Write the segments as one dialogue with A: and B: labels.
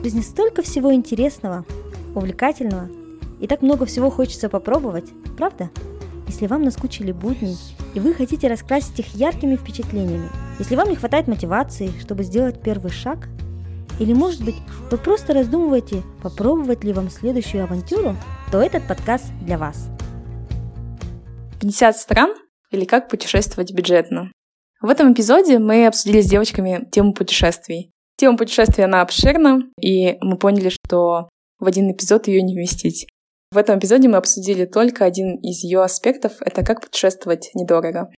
A: В жизни столько всего интересного, увлекательного, и так много всего хочется попробовать, правда? Если вам наскучили будни, и вы хотите раскрасить их яркими впечатлениями, если вам не хватает мотивации, чтобы сделать первый шаг, или, может быть, вы просто раздумываете, попробовать ли вам следующую авантюру, то этот подкаст для вас.
B: 50 стран или как путешествовать бюджетно. В этом эпизоде мы обсудили с девочками тему путешествий. Тема путешествий, она обширна, и мы поняли, что в один эпизод ее не вместить. В этом эпизоде мы обсудили только один из ее аспектов — это как путешествовать недорого.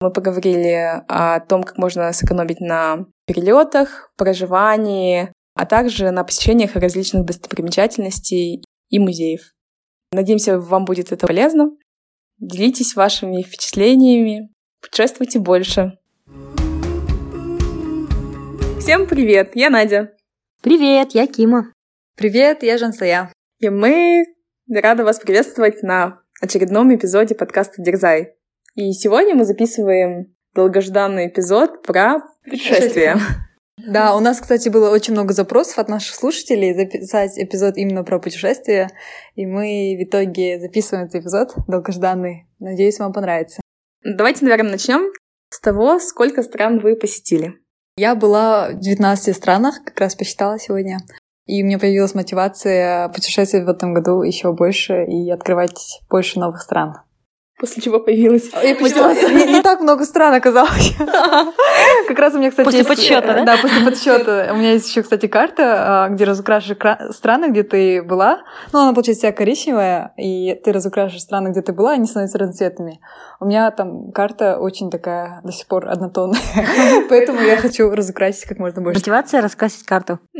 B: Мы поговорили о том, как можно сэкономить на перелетах, проживании, а также на посещениях различных достопримечательностей и музеев. Надеемся, вам будет это полезно. Делитесь вашими впечатлениями, путешествуйте больше. Всем привет, я Надя.
A: Привет, я Кима.
C: Привет, я Жансая.
B: И мы рады вас приветствовать на очередном эпизоде подкаста «Дерзай». И сегодня мы записываем долгожданный эпизод про путешествия.
C: Да, у нас, кстати, было очень много запросов от наших слушателей записать эпизод именно про путешествия, и мы в итоге записываем этот эпизод долгожданный. Надеюсь, вам понравится.
B: Давайте, наверное, начнем с того, сколько стран вы посетили.
C: Я была в 19 странах, как раз посчитала сегодня. И у меня появилась мотивация путешествовать в этом году еще больше и открывать больше новых стран.
B: После чего появилась?
C: Я не, не так много стран оказалось. Как раз у меня, кстати,
A: После подсчета, да?
C: Да, после подсчета. У меня есть еще, кстати, карта, а, где разукрашиваешь страны, где ты была. Ну, она, получается, вся коричневая, и ты разукрашиваешь страны, где ты была, они становятся разноцветными. У меня там карта очень такая до сих пор однотонная. Поэтому я хочу разукрасить как можно больше.
A: Мотивация раскрасить карту.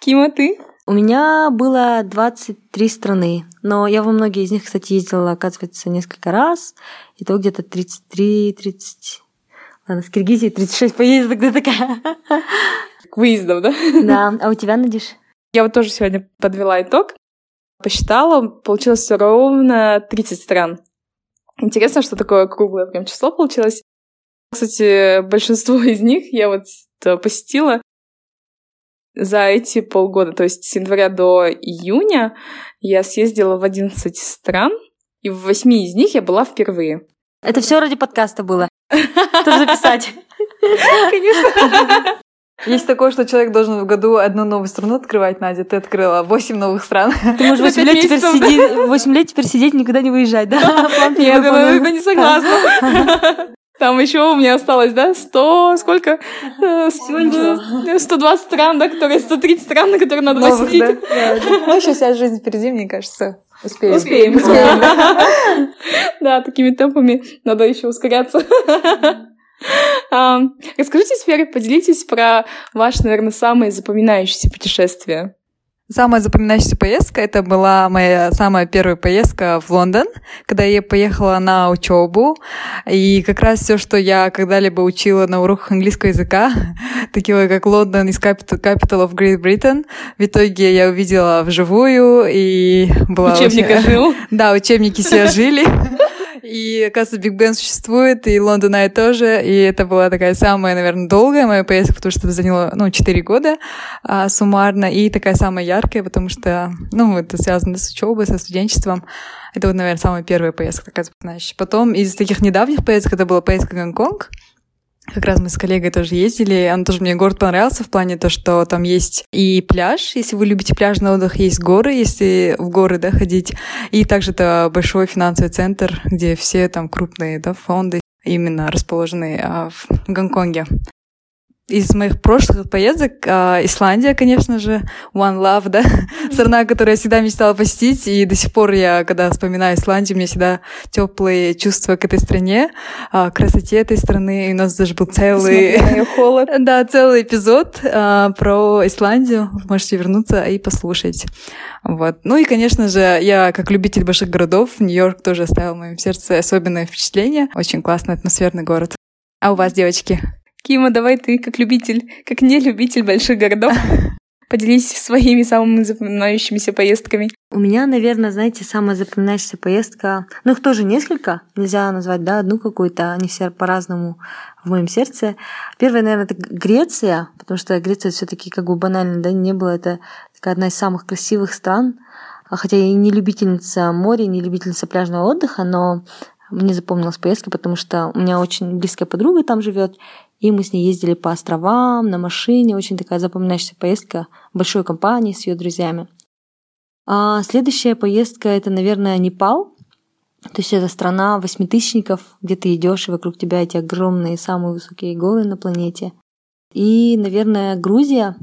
B: Кима, ты?
A: У меня было 23 страны, но я во многие из них, кстати, ездила, оказывается, несколько раз. И то где-то 33, 30... Ладно, с Киргизией 36 поездок, ты такая.
B: К выездам, да?
A: Да, а у тебя, Надиш?
B: Я вот тоже сегодня подвела итог. Посчитала, получилось ровно 30 стран. Интересно, что такое круглое прям число получилось. Кстати, большинство из них я вот посетила за эти полгода, то есть с января до июня, я съездила в 11 стран, и в 8 из них я была впервые.
A: Это все ради подкаста было. Тоже записать.
B: Конечно.
C: Есть такое, что человек должен в году одну новую страну открывать, Надя. Ты открыла 8 новых стран.
A: Ты можешь 8 лет, теперь сидеть, 8 лет теперь сидеть, никуда не выезжать, да?
B: Нет, я не согласна. Там еще у меня осталось, да, 100, сколько? Всего 120 стран, да, которые, 130 стран, на которые надо
C: Новых,
B: посетить.
C: да? Да. Ну, еще вся жизнь впереди, мне кажется. Успеем.
B: Успеем.
C: Успеем, да.
B: Да, такими темпами надо еще ускоряться. Расскажите теперь, поделитесь про ваше, наверное, самое запоминающееся путешествие.
C: Самая запоминающаяся поездка это была моя самая первая поездка в Лондон, когда я поехала на учебу. И как раз все, что я когда-либо учила на уроках английского языка, такие как Лондон из capital, of Great Britain, в итоге я увидела вживую и была...
B: Учебник
C: очень-
B: ожил.
C: Да, учебники все жили. И, оказывается, Биг Бен существует, и Лондон Ай тоже. И это была такая самая, наверное, долгая моя поездка, потому что это заняло, ну, 4 года а, суммарно. И такая самая яркая, потому что, ну, это связано с учебой, со студенчеством. Это вот, наверное, самая первая поездка такая запоминающая. Потом из таких недавних поездок это была поездка в Гонконг. Как раз мы с коллегой тоже ездили. Он тоже мне город понравился в плане то, что там есть и пляж, если вы любите пляжный отдых, есть горы, если в горы да, ходить. И также это большой финансовый центр, где все там крупные да, фонды именно расположены а, в Гонконге. Из моих прошлых поездок а, Исландия, конечно же, One Love, да, страна, которую я всегда мечтала посетить, и до сих пор я, когда вспоминаю Исландию, у меня всегда теплые чувства к этой стране, к красоте этой страны. И у нас даже был целый...
B: Холод.
C: Да, целый эпизод а, про Исландию. Можете вернуться и послушать. Вот. Ну и, конечно же, я, как любитель больших городов, Нью-Йорк тоже оставил в моем сердце особенное впечатление. Очень классный, атмосферный город. А у вас, девочки?
B: Кима, давай ты, как любитель, как не любитель больших городов. Поделись своими самыми запоминающимися поездками.
A: У меня, наверное, знаете, самая запоминающаяся поездка, ну их тоже несколько, нельзя назвать, да, одну какую-то, они все по-разному в моем сердце. Первая, наверное, это Греция, потому что Греция все таки как бы банально, да, не было, это такая одна из самых красивых стран, а хотя я и не любительница моря, не любительница пляжного отдыха, но мне запомнилась поездка, потому что у меня очень близкая подруга там живет, и мы с ней ездили по островам на машине. Очень такая запоминающаяся поездка большой компании с ее друзьями. А следующая поездка это, наверное, Непал. То есть это страна восьмитысячников, где ты идешь, и вокруг тебя эти огромные, самые высокие горы на планете. И, наверное, Грузия.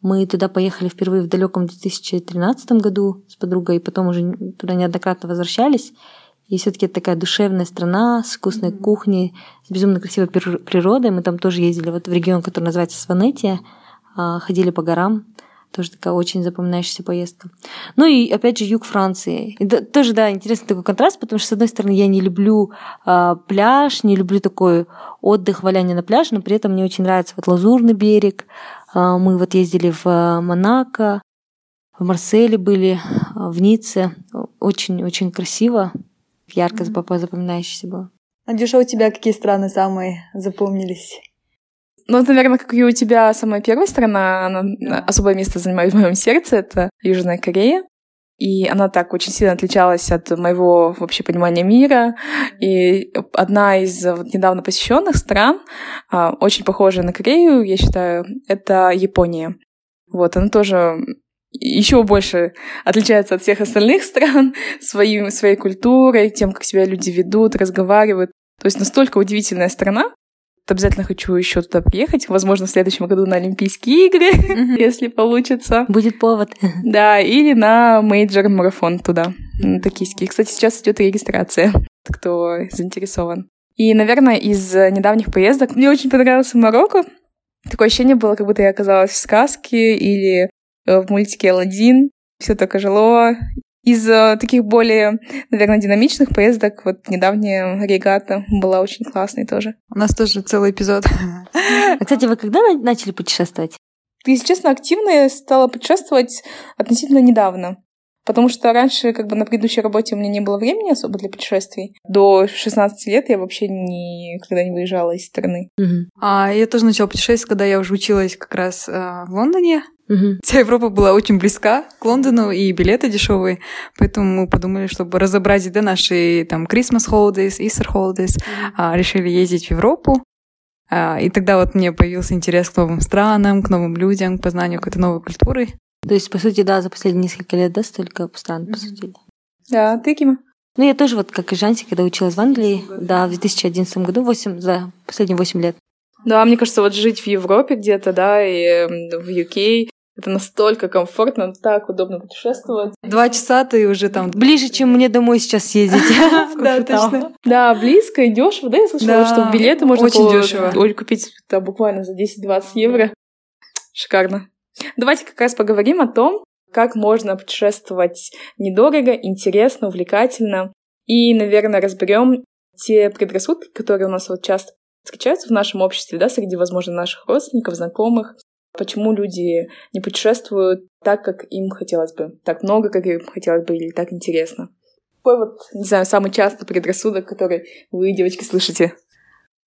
A: Мы туда поехали впервые в далеком 2013 году с подругой, и потом уже туда неоднократно возвращались. И все-таки это такая душевная страна с вкусной mm-hmm. кухней, с безумно красивой природой. Мы там тоже ездили вот в регион, который называется Сванетия, а, ходили по горам. Тоже такая очень запоминающаяся поездка. Ну и опять же юг Франции. И да, тоже, да, интересный такой контраст, потому что, с одной стороны, я не люблю а, пляж, не люблю такой отдых, валяние на пляже, но при этом мне очень нравится вот Лазурный берег. А, мы вот ездили в Монако, в Марселе были, в Ницце. Очень-очень красиво ярко mm-hmm. запоминающееся было.
C: Надюша, у тебя какие страны самые запомнились?
B: Ну, наверное, как и у тебя самая первая страна, она да. особое место занимает в моем сердце, это Южная Корея. И она так очень сильно отличалась от моего вообще понимания мира. И одна из вот недавно посещенных стран, а, очень похожая на Корею, я считаю, это Япония. Вот, она тоже еще больше отличается от всех остальных стран своим, своей культурой, тем, как себя люди ведут, разговаривают. То есть настолько удивительная страна. Обязательно хочу еще туда приехать. Возможно, в следующем году на Олимпийские игры, если получится.
A: Будет повод.
B: Да, или на мейджор марафон туда, на токийский. Кстати, сейчас идет регистрация, кто заинтересован. И, наверное, из недавних поездок мне очень понравился Марокко. Такое ощущение было, как будто я оказалась в сказке или Э, в мультике «Аладдин». Все так ожило. Из э, таких более, наверное, динамичных поездок, вот недавняя регата была очень классной тоже.
C: У нас тоже целый эпизод.
A: А, кстати, вы когда начали путешествовать?
B: Если честно, активно я стала путешествовать относительно недавно. Потому что раньше, как бы на предыдущей работе у меня не было времени особо для путешествий. До 16 лет я вообще никогда не выезжала из страны.
C: Угу. А я тоже начала путешествовать, когда я уже училась как раз э, в Лондоне. Угу. Вся Европа была очень близка к Лондону, и билеты дешевые, поэтому мы подумали, чтобы разобрать да, наши там Christmas holidays, Easter holidays, угу. а, решили ездить в Европу. А, и тогда вот мне появился интерес к новым странам, к новым людям, к познанию какой-то новой культуры.
A: То есть, по сути, да, за последние несколько лет, да, столько стран, по сути.
B: Да, ты, Кима?
A: Ну, я тоже вот, как и Жанси, когда училась в Англии, да, в 2011 году, 8, за последние 8 лет.
B: Да, мне кажется, вот жить в Европе где-то, да, и в UK, это настолько комфортно, так удобно путешествовать.
C: Два часа ты уже там...
A: Ближе, чем мне домой сейчас ездить.
B: Да, точно. Да, близко и дешево. Да, я слышала, что билеты можно очень дешево. купить буквально за 10-20 евро. Шикарно. Давайте как раз поговорим о том, как можно путешествовать недорого, интересно, увлекательно. И, наверное, разберем те предрассудки, которые у нас вот часто встречаются в нашем обществе, да, среди, возможно, наших родственников, знакомых. Почему люди не путешествуют так, как им хотелось бы, так много, как им хотелось бы, или так интересно. Какой вот, не знаю, самый частый предрассудок, который вы, девочки, слышите?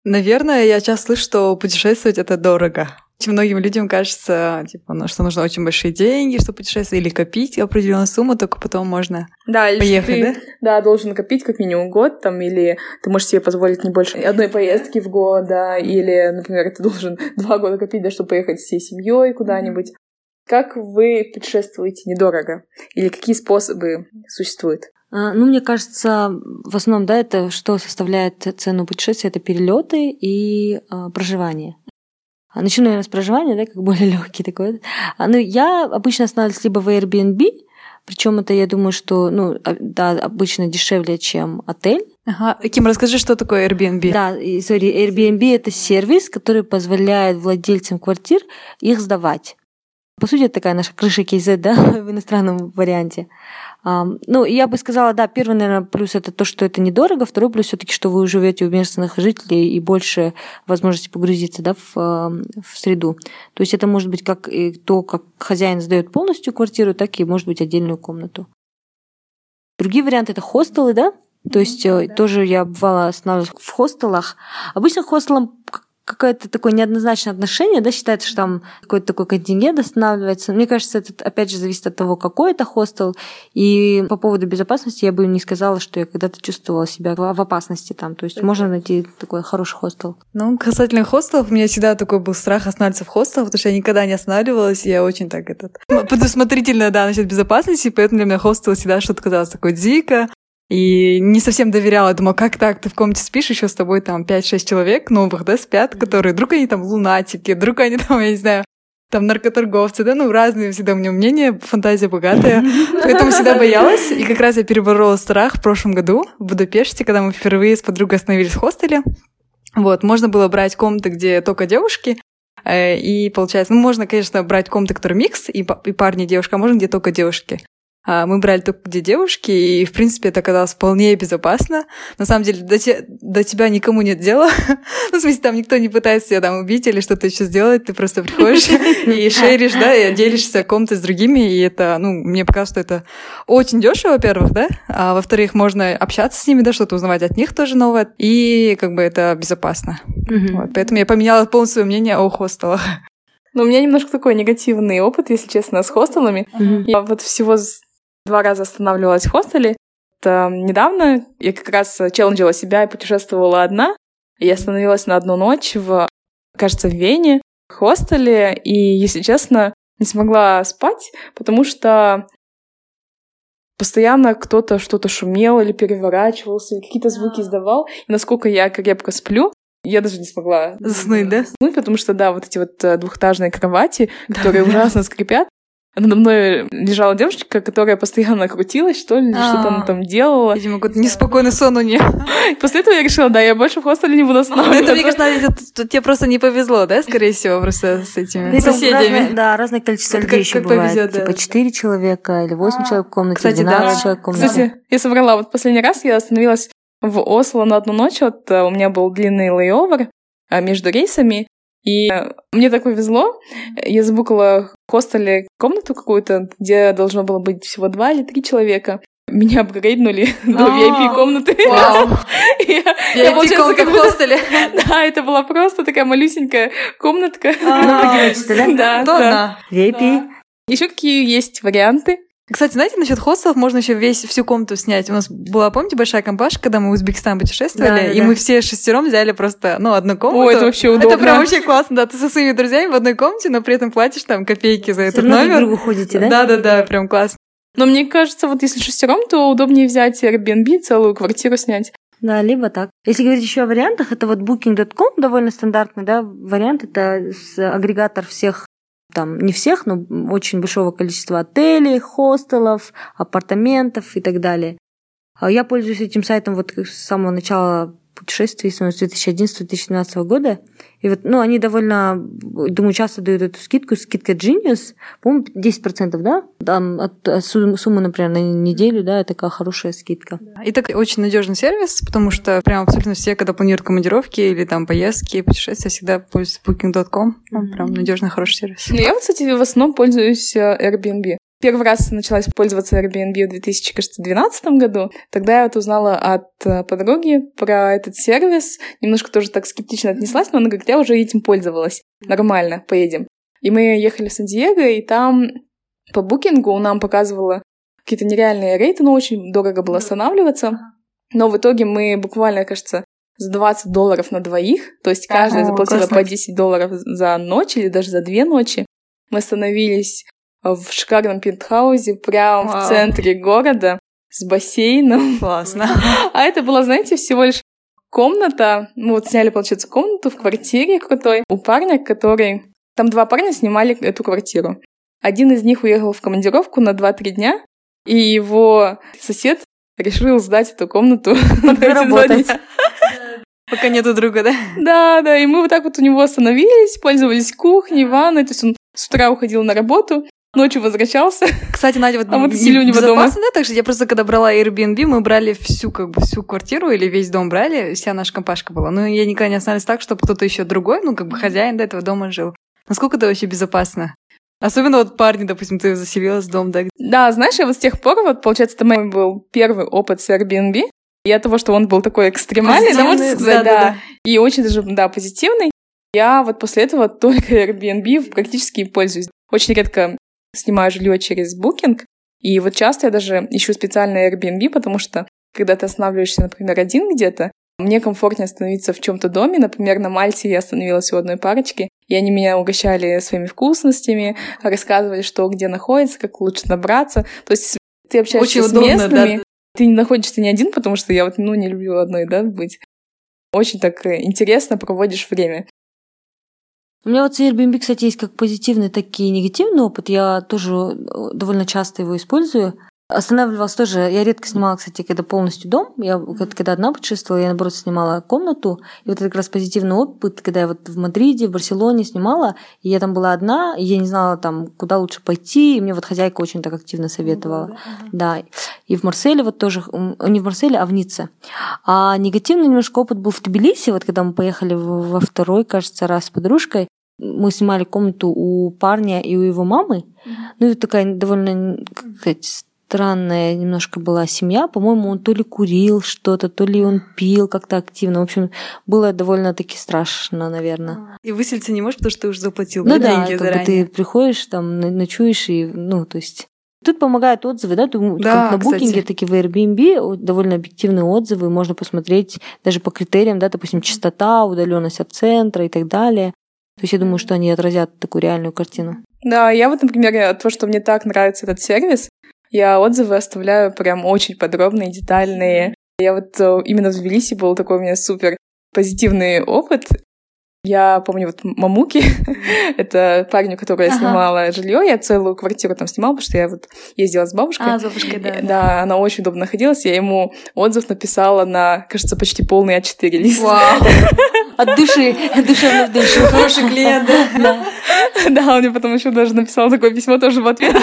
C: Наверное, я часто слышу, что путешествовать — это дорого. Очень многим людям кажется, типа, ну, что нужно очень большие деньги, чтобы путешествовать, или копить определенную сумму, только потом можно да, поехать, ты,
B: да? Да, должен копить как минимум год, там, или ты можешь себе позволить не больше одной поездки в год, да, или, например, ты должен два года копить, да, чтобы поехать всей семьей куда-нибудь. Как вы путешествуете недорого? Или какие способы существуют?
A: А, ну, мне кажется, в основном, да, это что составляет цену путешествия, это перелеты и э, проживание. А, начну, наверное, с проживания, да, как более легкий такой. Ну, я обычно останавливаюсь либо в Airbnb, причем это, я думаю, что, ну, да, обычно дешевле, чем отель.
C: Ага. Ким, расскажи, что такое Airbnb?
A: Да, и, sorry, Airbnb — это сервис, который позволяет владельцам квартир их сдавать. По сути, это такая наша крыша KZ, да, в иностранном варианте. Ну, я бы сказала, да, первый, наверное, плюс это то, что это недорого, второй плюс все таки что вы живете у местных жителей и больше возможности погрузиться да, в, в среду. То есть это может быть как и то, как хозяин сдает полностью квартиру, так и может быть отдельную комнату. Другие варианты это хостелы, да? То есть mm-hmm, да. тоже я бывала останавливалась в хостелах. Обычно хостелам какое-то такое неоднозначное отношение, да, считается, что там какой-то такой контингент останавливается. Мне кажется, это опять же зависит от того, какой это хостел. И по поводу безопасности я бы не сказала, что я когда-то чувствовала себя в опасности там. То есть это... можно найти такой хороший хостел.
C: Ну, касательно хостелов, у меня всегда такой был страх останавливаться в хостелах, потому что я никогда не останавливалась, и я очень так этот предусмотрительно, да, насчет безопасности, поэтому для меня хостел всегда что-то казалось такое дико, и не совсем доверяла, думала, как так, ты в комнате спишь, еще с тобой там 5-6 человек новых, да, спят, которые, вдруг они там лунатики, вдруг они там, я не знаю, там наркоторговцы, да, ну, разные всегда у меня мнения, фантазия богатая. Поэтому всегда боялась. И как раз я переборола страх в прошлом году в Будапеште, когда мы впервые с подругой остановились в хостеле. Вот, можно было брать комнаты, где только девушки, э, и получается, ну, можно, конечно, брать комнаты, которые микс, и, и парни, и девушка, а можно где только девушки. А, мы брали только где девушки, и, в принципе, это оказалось вполне безопасно. На самом деле, до, те, до тебя никому нет дела. ну, в смысле, там никто не пытается тебя там убить или что-то еще сделать. Ты просто приходишь и шеришь, да, и делишься комнатой с другими, и это, ну, мне показалось, что это очень дешево, во-первых, да, а во-вторых, можно общаться с ними, да, что-то узнавать от них тоже новое, и как бы это безопасно. Вот, поэтому я поменяла полностью свое мнение о хостелах.
B: Но у меня немножко такой негативный опыт, если честно, с хостелами. Mm-hmm. Я вот всего Два раза останавливалась в хостеле. Это недавно я как раз челленджила себя и путешествовала одна. Я остановилась на одну ночь в, кажется, в Вене, в хостеле, и, если честно, не смогла спать, потому что постоянно кто-то что-то шумел или переворачивался, или какие-то звуки издавал. И насколько я крепко сплю, я даже не смогла
C: заснуть, да?
B: Заснуть, потому что, да, вот эти вот э, двухэтажные кровати, которые ужасно скрипят, надо мной лежала девушка, которая постоянно крутилась, что ли, что-то она там делала.
C: Видимо, какой-то неспокойный сон у нее.
B: После этого я решила, да, я больше в хостеле не буду останавливаться.
C: Это, мне кажется, тебе просто не повезло, да, скорее всего, просто с этими соседями.
A: Да, разное количество людей еще бывает. Типа 4 человека или 8 а, человек в комнате, 12 человек в комнате.
B: Кстати, я соврала. Вот последний раз я остановилась в Осло на одну ночь. Вот э, у меня был длинный лейовер э, между рейсами, и мне так повезло, я забукала в хостеле комнату какую-то, где должно было быть всего два или три человека. Меня апгрейднули до VIP-комнаты.
C: VIP-комната в хостеле.
B: Да, это была просто такая малюсенькая комнатка.
A: А, да?
C: Да,
A: VIP.
B: Еще какие есть варианты?
C: Кстати, знаете, насчет хостелов можно еще весь всю комнату снять. У нас была, помните, большая компашка, когда мы в Узбекистан путешествовали, да, и да. мы все шестером взяли просто, ну, одну комнату.
B: О, это вообще удобно.
C: Это прям вообще классно, да. Ты со своими друзьями в одной комнате, но при этом платишь там копейки за этот номер.
A: Друг ходите, да?
C: Да, да, да, прям классно.
B: Но мне кажется, вот если шестером, то удобнее взять Airbnb, целую квартиру снять.
A: Да, либо так. Если говорить еще о вариантах, это вот booking.com довольно стандартный, да, вариант. Это агрегатор всех там не всех, но очень большого количества отелей, хостелов, апартаментов и так далее. А я пользуюсь этим сайтом вот с самого начала путешествий с 2011-2012 года. И вот, ну, они довольно, думаю, часто дают эту скидку, скидка Genius, по-моему, 10%, да? Там от, от суммы, например, на неделю, да, такая хорошая скидка.
C: И так очень надежный сервис, потому что прям абсолютно все, когда планируют командировки или там поездки, путешествия, всегда пользуются booking.com. Mm-hmm. Прям надежный, хороший сервис.
B: Ну, я вот, кстати, в основном пользуюсь э, Airbnb. Первый раз начала пользоваться Airbnb в 2012 году. Тогда я вот узнала от э, подруги про этот сервис. Немножко тоже так скептично отнеслась, но она говорит, я уже этим пользовалась. Нормально, поедем. И мы ехали в Сан-Диего, и там по букингу нам показывало какие-то нереальные рейты, но очень дорого было останавливаться. Но в итоге мы буквально, кажется, за 20 долларов на двоих, то есть каждая заплатила по 10 долларов за ночь или даже за две ночи. Мы остановились в шикарном пентхаусе прямо Вау. в центре города с бассейном.
C: Классно.
B: А это была, знаете, всего лишь комната. Мы вот сняли, получается, комнату в квартире крутой у парня, который... Там два парня снимали эту квартиру. Один из них уехал в командировку на 2-3 дня, и его сосед решил сдать эту комнату
A: Подработать.
C: Пока нету друга, да?
B: Да, да, и мы вот так вот у него остановились, пользовались кухней, ванной, то есть он с утра уходил на работу, ночью возвращался.
C: Кстати, Надя, вот
B: А мы тусили у него дома.
C: да? Так что я просто, когда брала Airbnb, мы брали всю, как бы, всю квартиру или весь дом брали, вся наша компашка была. Но я никогда не останавливалась так, чтобы кто-то еще другой, ну, как бы хозяин до этого дома жил. Насколько это вообще безопасно? Особенно вот парни, допустим, ты заселилась в дом, да?
B: Да, знаешь, я вот с тех пор, вот, получается, это мой был первый опыт с Airbnb. И от того, что он был такой экстремальный, да, можно сказать, да,
C: да-да-да.
B: и очень даже, да, позитивный, я вот после этого только Airbnb практически и пользуюсь. Очень редко снимаю жилье через Booking, и вот часто я даже ищу специально Airbnb, потому что когда ты останавливаешься, например, один где-то, мне комфортнее остановиться в чем-то доме. Например, на Мальте я остановилась у одной парочки, и они меня угощали своими вкусностями, рассказывали, что где находится, как лучше добраться. То есть ты общаешься
C: Очень
B: с
C: удобно,
B: местными,
C: да.
B: ты не находишься не один, потому что я вот, ну, не люблю одной, да, быть. Очень так э, интересно проводишь время.
A: У меня вот с Airbnb, кстати, есть как позитивный, так и негативный опыт. Я тоже э, довольно часто его использую. Останавливалась тоже, я редко снимала, кстати, когда полностью дом. Я когда одна путешествовала, я, наоборот, снимала комнату. И вот это как раз позитивный опыт, когда я вот в Мадриде, в Барселоне снимала, и я там была одна, и я не знала там, куда лучше пойти, и мне вот хозяйка очень так активно советовала. Да, и в Марселе вот тоже, не в Марселе, а в Ницце. А негативный немножко опыт был в Тбилиси, вот когда мы поехали во второй, кажется, раз с подружкой, мы снимали комнату у парня и у его мамы. Ну, это такая довольно, как сказать, странная немножко была семья. По-моему, он то ли курил что-то, то ли он пил как-то активно. В общем, было довольно-таки страшно, наверное.
C: И выселиться не можешь, потому что ты уже заплатил
A: Ну
C: да, деньги заранее.
A: ты приходишь, там, ночуешь, и, ну, то есть... Тут помогают отзывы, да,
C: Да,
A: как на букинге, так и в Airbnb довольно объективные отзывы, можно посмотреть даже по критериям, да, допустим, частота, удаленность от центра и так далее. То есть я думаю, что они отразят такую реальную картину.
B: Да, я вот, например, того, что мне так нравится этот сервис, я отзывы оставляю прям очень подробные, детальные. Я вот э, именно в Тбилиси был такой у меня супер позитивный опыт. Я помню вот Мамуки, это парень, у которого я
C: Ага.
B: снимала жилье, я целую квартиру там снимала, потому что я вот ездила с бабушкой.
C: А, с бабушкой, да.
B: Да, она очень удобно находилась. Я ему отзыв написала на, кажется, почти полный А4 лист.
C: Вау,
A: От души, душевно в душу.
C: хороший клиент, да.
B: Да, он мне потом еще даже написал такое письмо тоже в ответ.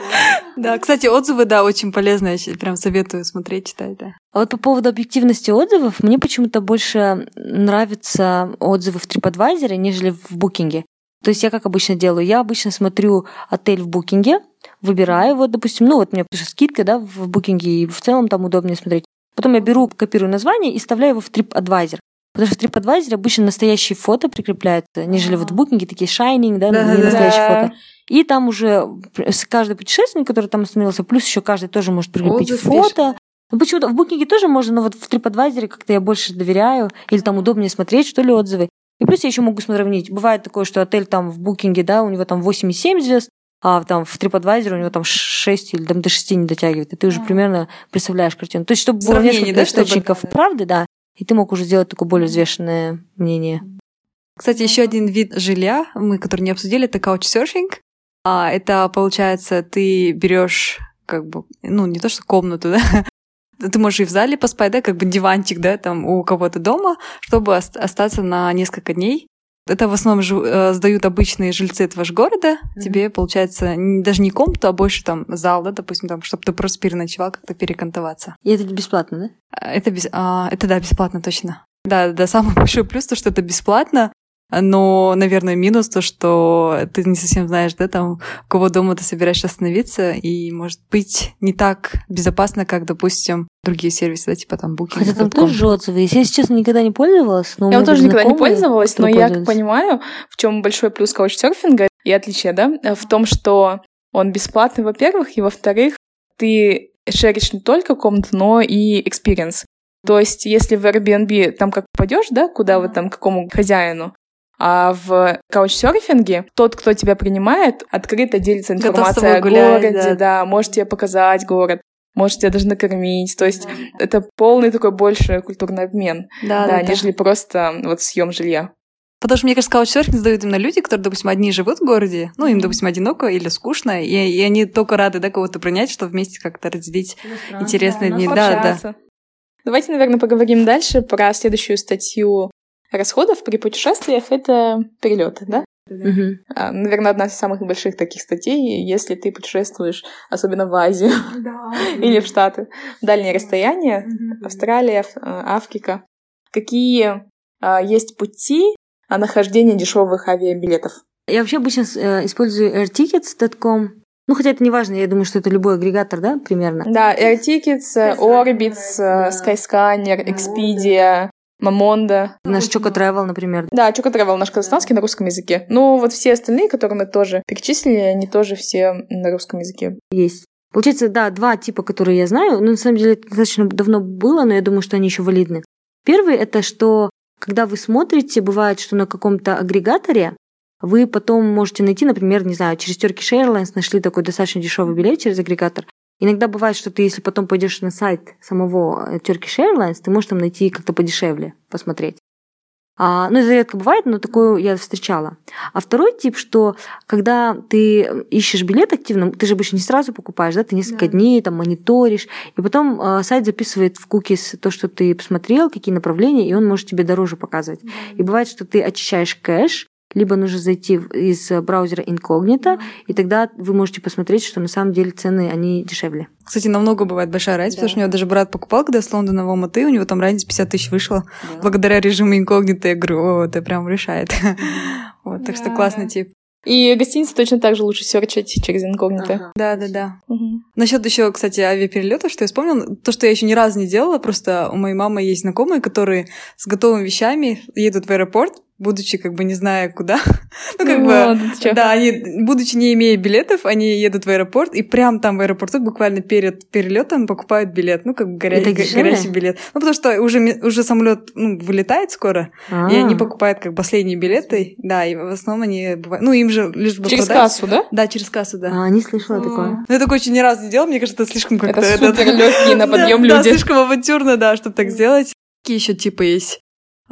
C: Да, кстати, отзывы, да, очень щ- прям советую смотреть, читать, да.
A: А вот по поводу объективности отзывов, мне почему-то больше нравятся отзывы в TripAdvisor, нежели в букинге. То есть я как обычно делаю? Я обычно смотрю отель в букинге, выбираю его, допустим, ну вот у меня пишет скидка, да, в букинге, и в целом там удобнее смотреть. Потом я беру, копирую название и вставляю его в TripAdvisor. Потому что в TripAdvisor обычно настоящие фото прикрепляются, нежели вот в букинге такие shining, да,
C: Да,
A: не настоящие
B: да.
A: фото. И там уже каждый путешественник, который там остановился, плюс еще каждый тоже может прикрепить
C: Отзыв
A: фото. Ну, почему-то в букинге тоже можно, но вот в TripAdvisor как-то я больше доверяю, или там удобнее смотреть, что ли, отзывы. И плюс я еще могу сравнить. Бывает такое, что отель там в букинге, да, у него там 8,7 звезд, а там в TripAdvisor у него там 6 или там до 6 не дотягивает. И ты уже примерно представляешь картину. То есть, чтобы было несколько
C: да, чтобы-
A: источников правды, да, и ты мог уже сделать такое более взвешенное мнение.
C: Кстати, еще один вид жилья, мы, который не обсудили, это couchsurfing. А, это, получается, ты берешь как бы, ну, не то что комнату, да, ты можешь и в зале поспать, да, как бы диванчик, да, там у кого-то дома, чтобы ост- остаться на несколько дней. Это в основном жу- э, сдают обычные жильцы этого же города. Тебе, получается, даже не комнату, а больше там зал, да, допустим, там, чтобы ты просто переночевал, как-то перекантоваться.
A: И это бесплатно, да?
C: А, Это, без- а, это да, бесплатно точно. Да, да, самый большой плюс то, что это бесплатно, но, наверное, минус то, что ты не совсем знаешь, да, там, у кого дома ты собираешься остановиться, и, может быть, не так безопасно, как, допустим, другие сервисы, да, типа там Booking.
A: Хотя там тоже отзывы. есть. Я, если честно, никогда не пользовалась. Но
B: Я тоже никогда не пользовалась, но я понимаю, в чем большой плюс каучсерфинга и отличие, да, в том, что он бесплатный, во-первых, и во-вторых, ты шеришь не только комнату, но и experience. То есть, если в Airbnb там как попадешь, да, куда вы там, к какому хозяину, а в каучсерфинге тот, кто тебя принимает, открыто делится информацией о
C: гулять,
B: городе,
C: да.
B: да. может тебе показать город, может тебя даже накормить. То есть это полный такой больше культурный обмен,
C: Да,
B: да,
C: да, да.
B: нежели просто вот съем жилья.
C: Потому что, мне кажется, каучсерфинг сдают именно люди, которые, допустим, одни живут в городе, ну, им, допустим, одиноко или скучно, и, и они только рады, да, кого-то принять, что вместе как-то разделить интересные дни. Да, да.
B: Давайте, наверное, поговорим дальше про следующую статью расходов при путешествиях. Это перелеты, да? А, Наверное, одна из самых больших таких статей, если ты путешествуешь, особенно в Азию или в Штаты, дальние расстояния, Австралия, а, Африка. Какие а, есть пути нахождения дешевых авиабилетов?
A: Я вообще обычно э, использую airtickets.com. Ну, хотя это не важно, я думаю, что это любой агрегатор, да, примерно?
B: Да, AirTickets, э, Orbitz, э, Skyscanner, Expedia, Mamonda.
A: Наш Choco Travel, например.
B: Да, Choco Travel наш казахстанский на русском языке. Но вот все остальные, которые мы тоже перечислили, они тоже все на русском языке.
A: есть. Получается, да, два типа, которые я знаю. Ну, на самом деле, это достаточно давно было, но я думаю, что они еще валидны. Первый это что, когда вы смотрите, бывает, что на каком-то агрегаторе вы потом можете найти, например, не знаю, через Turkish Airlines нашли такой достаточно дешевый билет через агрегатор. Иногда бывает, что ты, если потом пойдешь на сайт самого э, Turkish Airlines, ты можешь там найти как-то подешевле, посмотреть. А, ну, это редко бывает, но такое я встречала. А второй тип, что когда ты ищешь билет активно, ты же обычно не сразу покупаешь, да, ты несколько
C: Да.
A: дней там мониторишь, и потом э, сайт записывает в кукис то, что ты посмотрел, какие направления, и он может тебе дороже показывать. И бывает, что ты очищаешь кэш, либо нужно зайти из э, браузера инкогнито, и тогда вы можете посмотреть, что на самом деле цены, они дешевле.
C: Кстати, намного бывает большая разница, потому что у него даже брат покупал, когда с Лондона в Алматы, у него там разница 50 тысяч вышла. Благодаря режиму инкогнито, я говорю, о, это прям решает. Вот, так что
B: Да.
C: классный тип.
B: И гостиницы точно так же лучше серчить через инкогнито.
C: Да, да, да.
B: Мгм.
C: Насчет еще, кстати, авиаперелетов, что я вспомнила, то, что я еще ни разу не делала, просто у моей мамы есть знакомые, которые с готовыми вещами едут в аэропорт, будучи как бы не зная куда. Ну, как
B: Ну,
C: бы,
B: ладно,
C: да, они, будучи не имея билетов, они едут в аэропорт, и прям там в аэропорту, буквально перед перелетом, покупают билет, ну, как бы горя- горячий билет. Ну, потому что уже, уже самолет ну, вылетает скоро, и они
A: А.
C: покупают как последние билеты, да, и в основном они бывают, ну, им же лишь бы
B: Через
C: продать.
B: кассу, да?
C: Да, через кассу, да.
A: А, не слышала такое.
C: Ну, я такое очень ни разу не делала, мне кажется, это слишком как-то...
B: Это супер легкие на подъем
C: Да, Да,
B: люди.
C: слишком авантюрно, да, чтобы так сделать. Какие еще типы есть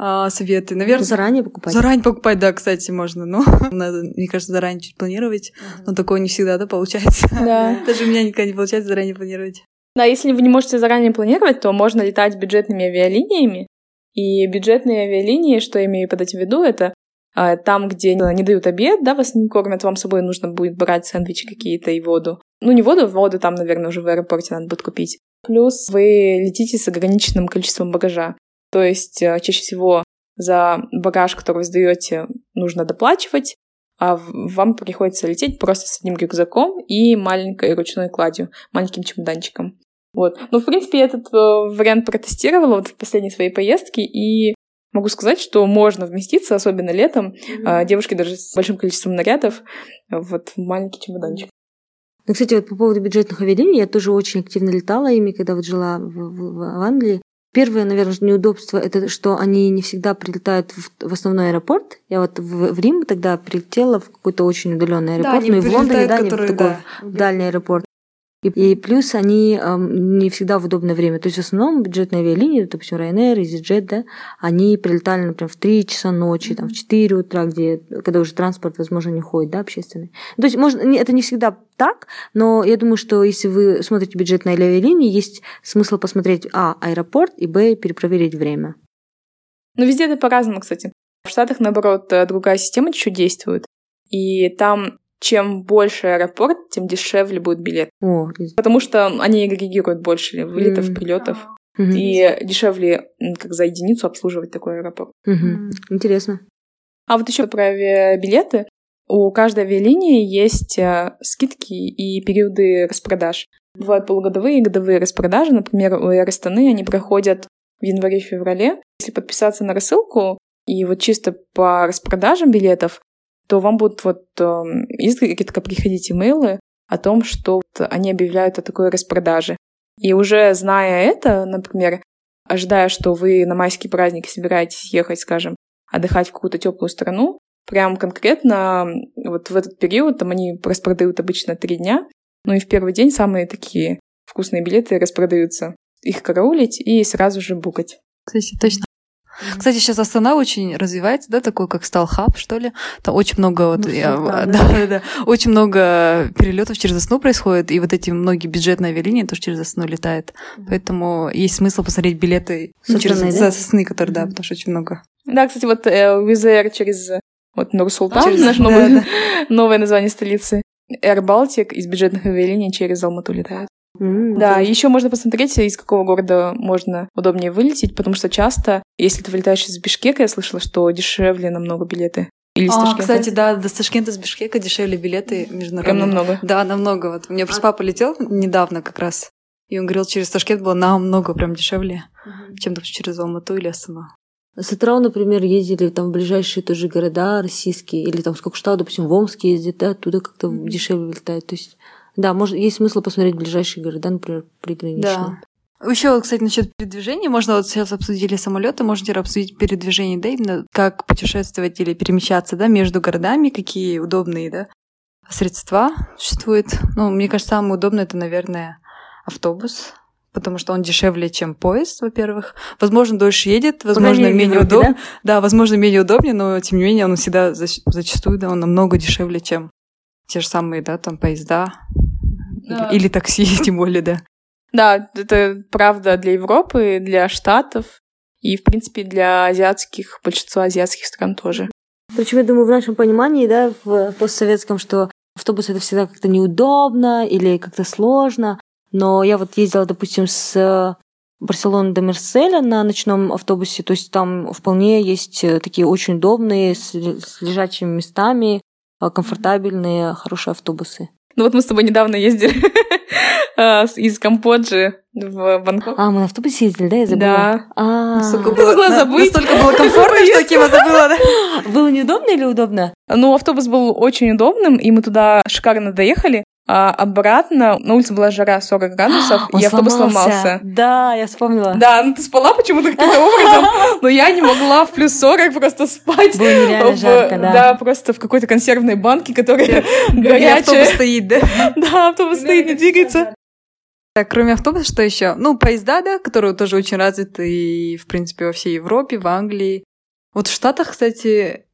C: а, советы? Наверное,
A: Заранее покупать.
C: заранее покупать, да, кстати, можно, но надо, мне кажется, заранее чуть планировать. Но такое не всегда, да, получается.
B: Да.
C: Даже у меня никогда не получается заранее планировать.
B: Да, если вы не можете заранее планировать, то можно летать бюджетными авиалиниями. И бюджетные авиалинии, что я имею под этим в виду, это а, там, где не дают обед, да, вас не кормят, вам с собой нужно будет брать сэндвичи какие-то и воду. Ну, не воду, воду там, наверное, уже в аэропорте надо будет купить. Плюс вы летите с ограниченным количеством багажа. То есть а, чаще всего за багаж, который вы сдаете, нужно доплачивать, а вам приходится лететь просто с одним рюкзаком и маленькой ручной кладью, маленьким чемоданчиком. Вот. Но, в принципе, я этот э, вариант протестировала вот в последней своей поездке, и могу сказать, что можно вместиться, особенно летом, а, девушки даже с большим количеством нарядов, вот в маленький чемоданчик.
A: Ну, кстати, вот по поводу бюджетных авиалиний, я тоже очень активно летала ими, когда вот жила в, в- в Англии. Первое, наверное, неудобство это что они не всегда прилетают в, в основной аэропорт. Я вот в, в Рим тогда прилетела в какой-то очень удаленный аэропорт, ну и в Лондоне, да, не в такой дальний аэропорт. И, и плюс они эм, не всегда в удобное время. То есть в основном бюджетные авиалинии, допустим, Ryanair, EasyJet, да, они прилетали, например, в 3 часа ночи, там, в 4 утра, где, когда уже транспорт, возможно, не ходит, да, общественный. То есть можно, это не всегда так, но я думаю, что если вы смотрите бюджетные авиалинии, есть смысл посмотреть, а, аэропорт, и, б, перепроверить время.
B: Но везде это по-разному, кстати. В Штатах, наоборот, э, другая система чуть действует. И там чем больше аэропорт, тем дешевле будет билет.
A: О, из-
B: Потому что они агрегируют больше вылетов,
A: М.
B: прилетов.
A: мгм,
B: И дешевле как за единицу обслуживать такой аэропорт.
A: мгм. Интересно.
B: А вот еще про авиабилеты. У каждой авиалинии есть э, скидки и периоды распродаж. Бывают полугодовые и годовые распродажи. Например, у Astаны они проходят в январе-феврале. Если подписаться на рассылку и вот чисто по распродажам билетов, то вам будут вот эм, изредка приходить имейлы о том, что они объявляют о такой распродаже. И уже зная это, например, ожидая, что вы на майские праздники собираетесь ехать, скажем, отдыхать в какую-то теплую страну, прям конкретно вот в этот период, там они распродают обычно три дня, ну и в первый день самые такие вкусные билеты распродаются. Их караулить и сразу же букать.
C: Кстати, точно. Кстати, сейчас Астана очень развивается, да, такой как стал хаб, что ли. Там очень много вот,
A: Ну,
C: я-
A: да,
C: да, да, да, очень много перелетов через Астану происходит, и вот эти многие бюджетные авиалинии тоже через Астану летают. Поэтому есть смысл посмотреть билеты ну, через
A: да?
C: Сосны, которые, да,
A: Мгм.
C: потому что очень много.
B: Да, кстати, вот э, Air через Вот Нур-Султан,
C: Через-
B: наш
C: да,
B: новый-
C: да.
B: новое название столицы. Air Baltic из бюджетных авиалиний через Алмату летает.
D: М,
B: Да, еще можно посмотреть, из какого города можно удобнее вылететь, потому что часто, если ты вылетаешь из Бишкека, я слышала, что дешевле намного билеты. Или из
C: А,
B: Ташкента.
C: кстати, да, до Ташкента с Бишкека дешевле билеты
B: Прям
C: международные.
B: намного.
C: Да, намного. Вот у меня просто папа летел недавно как раз. И он говорил, через Ташкент было намного прям дешевле, чем, допустим, через Алмату или Астана.
A: С Атырау, например, ездили там в ближайшие тоже города российские, или там с Кокштау, допустим, в Омск ездит, да, оттуда как-то дешевле летает. То есть, да, может, есть смысл посмотреть ближайшие города, например, приграничные.
C: Да. Еще, кстати, насчет передвижения, можно вот сейчас обсудили самолеты, теперь обсудить передвижение, да, именно как путешествовать или перемещаться, да, между городами, какие удобные, да, средства существуют. Ну, мне кажется, самое удобное это, наверное, автобус, потому что он дешевле, чем поезд, во-первых. Возможно, дольше едет, возможно,
D: крайней мере, в
C: менее удобно. Да? возможно, менее удобнее, но тем не менее он всегда зач- зачастую, да, он намного дешевле, чем те же самые, да, там поезда
B: Да.
C: или, такси, тем более, да.
B: Да, это правда для Европы, для Штатов и, в принципе, для азиатских, большинства азиатских стран тоже.
A: Причем, я думаю, в нашем понимании, да, в постсоветском, что автобус это всегда как-то неудобно или как-то сложно. Но я вот ездила, допустим, с Барселоны до Марселя на ночном автобусе, то есть там вполне есть э, такие очень удобные, с лежачими местами, э, комфортабельные, хорошие автобусы.
B: Ну вот мы с тобой недавно ездили с- из Камбоджи в Бангкок.
A: А, мы на автобусе ездили, да, я забыла?
B: Да.
A: А,
C: Настолько было,
B: забыть.
C: настолько было комфортно, что Кима забыла, да?
A: было неудобно или удобно?
B: Ну, автобус был очень удобным, и мы туда шикарно доехали. А обратно на улице была жара 40 градусов,
A: Он
B: и автобус сломался.
A: Да, я вспомнила.
B: Да, ну ты спала почему-то каким-то образом, но я не могла в плюс 40 просто спать.
A: Было нереально
B: в-
A: жарко, да.
B: Да, просто в какой-то консервной банке, которая
C: И
B: горячая.
C: автобус стоит, да?
B: Да, автобус стоит, не двигается.
C: Так, кроме автобуса, что еще? Ну, поезда, да, которые тоже очень развиты и, в принципе, во всей Европе, в Англии. Вот в Штатах, кстати,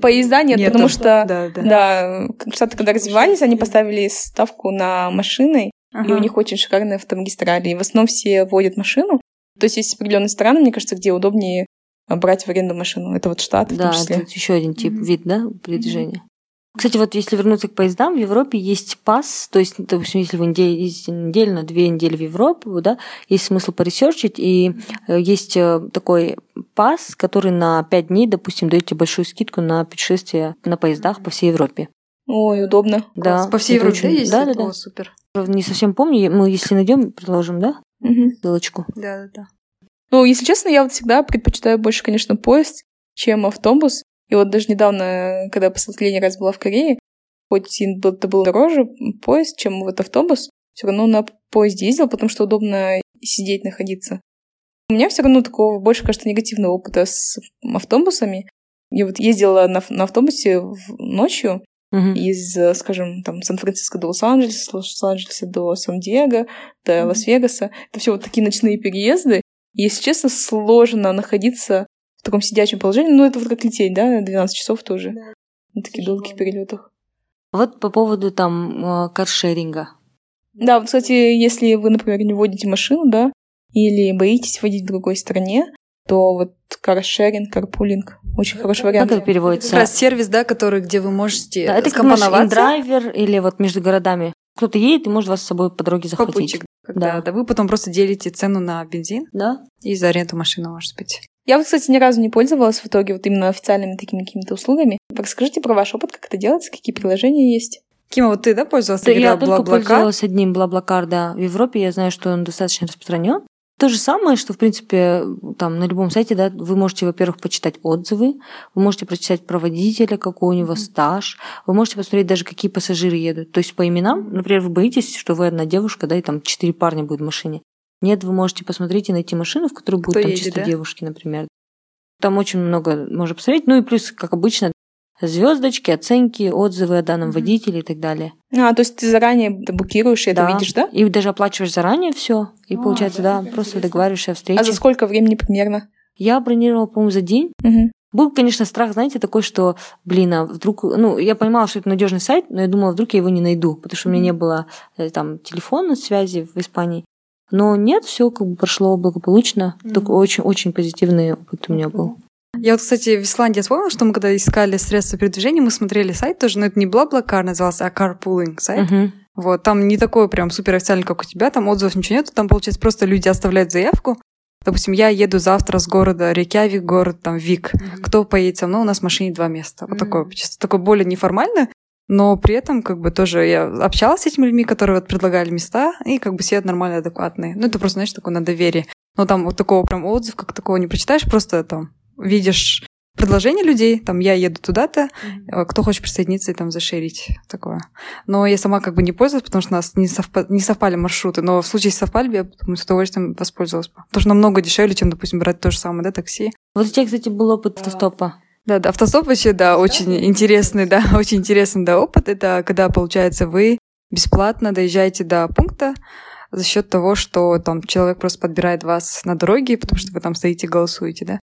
B: Поезда нет,
C: нету.
B: потому что,
C: Да, да.
B: да, Штаты, когда развивались, они поставили ставку на машины, и
C: Ага.
B: у них очень шикарные автомагистрали. И в основном все водят машину. То есть есть определенные страны, мне кажется, где удобнее а, брать в аренду машину. Это вот Штаты в
A: Да,
B: том числе.
A: это еще один тип,
C: Мгм.
A: вид, да, передвижения. Кстати, вот если вернуться к поездам, в Европе есть пас, то есть, допустим, если вы ездите неделю на две недели в Европу, да, есть смысл поресерчить, и э, есть э, такой пас, который на пять дней, допустим, дает тебе большую скидку на путешествие на поездах по всей Европе.
B: Ой, удобно.
A: Да,
C: По всей Европе,
A: очень-
C: есть?
A: Да, да,
C: О,
A: да.
C: супер.
A: Не совсем помню, мы если найдем, предложим, да,
B: Мгм.
A: ссылочку.
C: Да, да, да.
B: Ну, если честно, я вот всегда предпочитаю больше, конечно, поезд, чем автобус. И вот даже недавно, когда последний раз была в Корее, хоть это был дороже поезд, чем вот автобус, все равно на поезде ездил, потому что удобно сидеть, находиться. У меня все равно такого больше, кажется, негативного опыта с автобусами. Я вот ездила на, на автобусе ночью
A: Мгм.
B: из, скажем, там, Сан-Франциско до Лос-Анджелеса, Лос-Анджелеса до Сан-Диего, до Лас-Вегаса. Это все вот такие ночные переезды. И, если честно, сложно находиться в таком сидячем положении. Ну, это вот как лететь, да, 12 часов тоже. На таких долгих перелетах.
A: Вот по поводу там э, каршеринга.
B: Да, вот, кстати, если вы, например, не водите машину, да, или боитесь водить в другой стране, то вот каршеринг, карпулинг очень хороший
A: Как
B: вариант.
A: это переводится?
C: Как раз сервис, да, который, где вы можете
A: Да, это как
C: скомпоноваться.
A: драйвер или вот между городами. Кто-то едет и может вас с собой по дороге захватить.
C: Попутчик. Когда,
A: Да.
C: да. вы потом просто делите цену на бензин
A: Да?
C: и за аренду машины, может быть.
B: Я вот, кстати, ни разу не пользовалась в итоге вот именно официальными такими какими-то услугами. Расскажите про ваш опыт, как это делается, какие приложения есть.
C: Кима, вот ты, да, пользовался?
A: Да,
C: Ты
A: я только
C: Бла-Блакар?
A: пользовалась одним Блаблакар, да. В Европе я знаю, что он достаточно распространен. То же самое, что, в принципе, там на любом сайте, да, вы можете, во-первых, почитать отзывы, вы можете прочитать про водителя, какой у него стаж, вы можете посмотреть даже, какие пассажиры едут. То есть по именам, например, вы боитесь, что вы одна девушка, да, и там четыре парня будет в машине. Нет, вы можете посмотреть и найти машину, в которой будут
C: Кто
A: там
C: едет,
A: чисто
C: да?
A: девушки, например. Там очень много можно посмотреть. Ну и плюс, как обычно, звездочки, оценки, отзывы о данном
C: Мгм.
A: водителе и так далее.
B: А, то есть ты заранее это букируешь и это
A: Да.
B: видишь, да?
A: И даже оплачиваешь заранее все. И
C: А,
A: получается,
C: да,
A: да, просто
C: интересно.
A: договариваешься о встрече.
B: А за сколько времени примерно?
A: Я бронировала, по-моему, за день.
B: Мгм.
A: Был, конечно, страх, знаете, такой, что, блин, а вдруг... Ну, я понимала, что это надежный сайт, но я думала, вдруг я его не найду, потому что у меня не было э, там телефона связи в Испании. Но нет, все как бы прошло благополучно.
C: Мгм.
A: Такой очень-очень позитивный опыт у меня был.
C: Я вот, кстати, в Исландии вспомнила, что мы когда искали средства передвижения, мы смотрели сайт тоже, но это не BlaBlaCar назывался, а Carpooling сайт.
E: Мгм.
C: Вот, там не такой прям супер официальный, как у тебя, там отзывов ничего нет, там, получается, просто люди оставляют заявку. Допустим, я еду завтра с города Рейкявик, город там Вик. Кто поедет со мной? У нас в машине два места. Вот такое, чисто такое более неформально, но при этом как бы тоже я общалась с этими людьми, которые вот предлагали места, и как бы все нормально, адекватные. Ну, это просто, знаешь, такое на доверие. Но там вот такого прям отзыв, как такого не прочитаешь, просто там видишь предложение людей, там я еду туда-то, э, кто хочет присоединиться и там зашерить такое. Но я сама как бы не пользовалась, потому что у нас не, совпа- не совпали маршруты, но в случае, если совпали, бы, я думаю, с удовольствием воспользовалась бы. Потому что намного дешевле, чем, допустим, брать то же самое, да, такси.
E: Вот у тебя, кстати, был опыт автостопа.
C: Да, да, автостоп вообще, да, очень интересный, да, очень интересный, да, опыт. Это когда, получается, вы бесплатно доезжаете до пункта за счет того, что там человек просто подбирает вас на дороге, потому что вы там стоите и голосуете, да.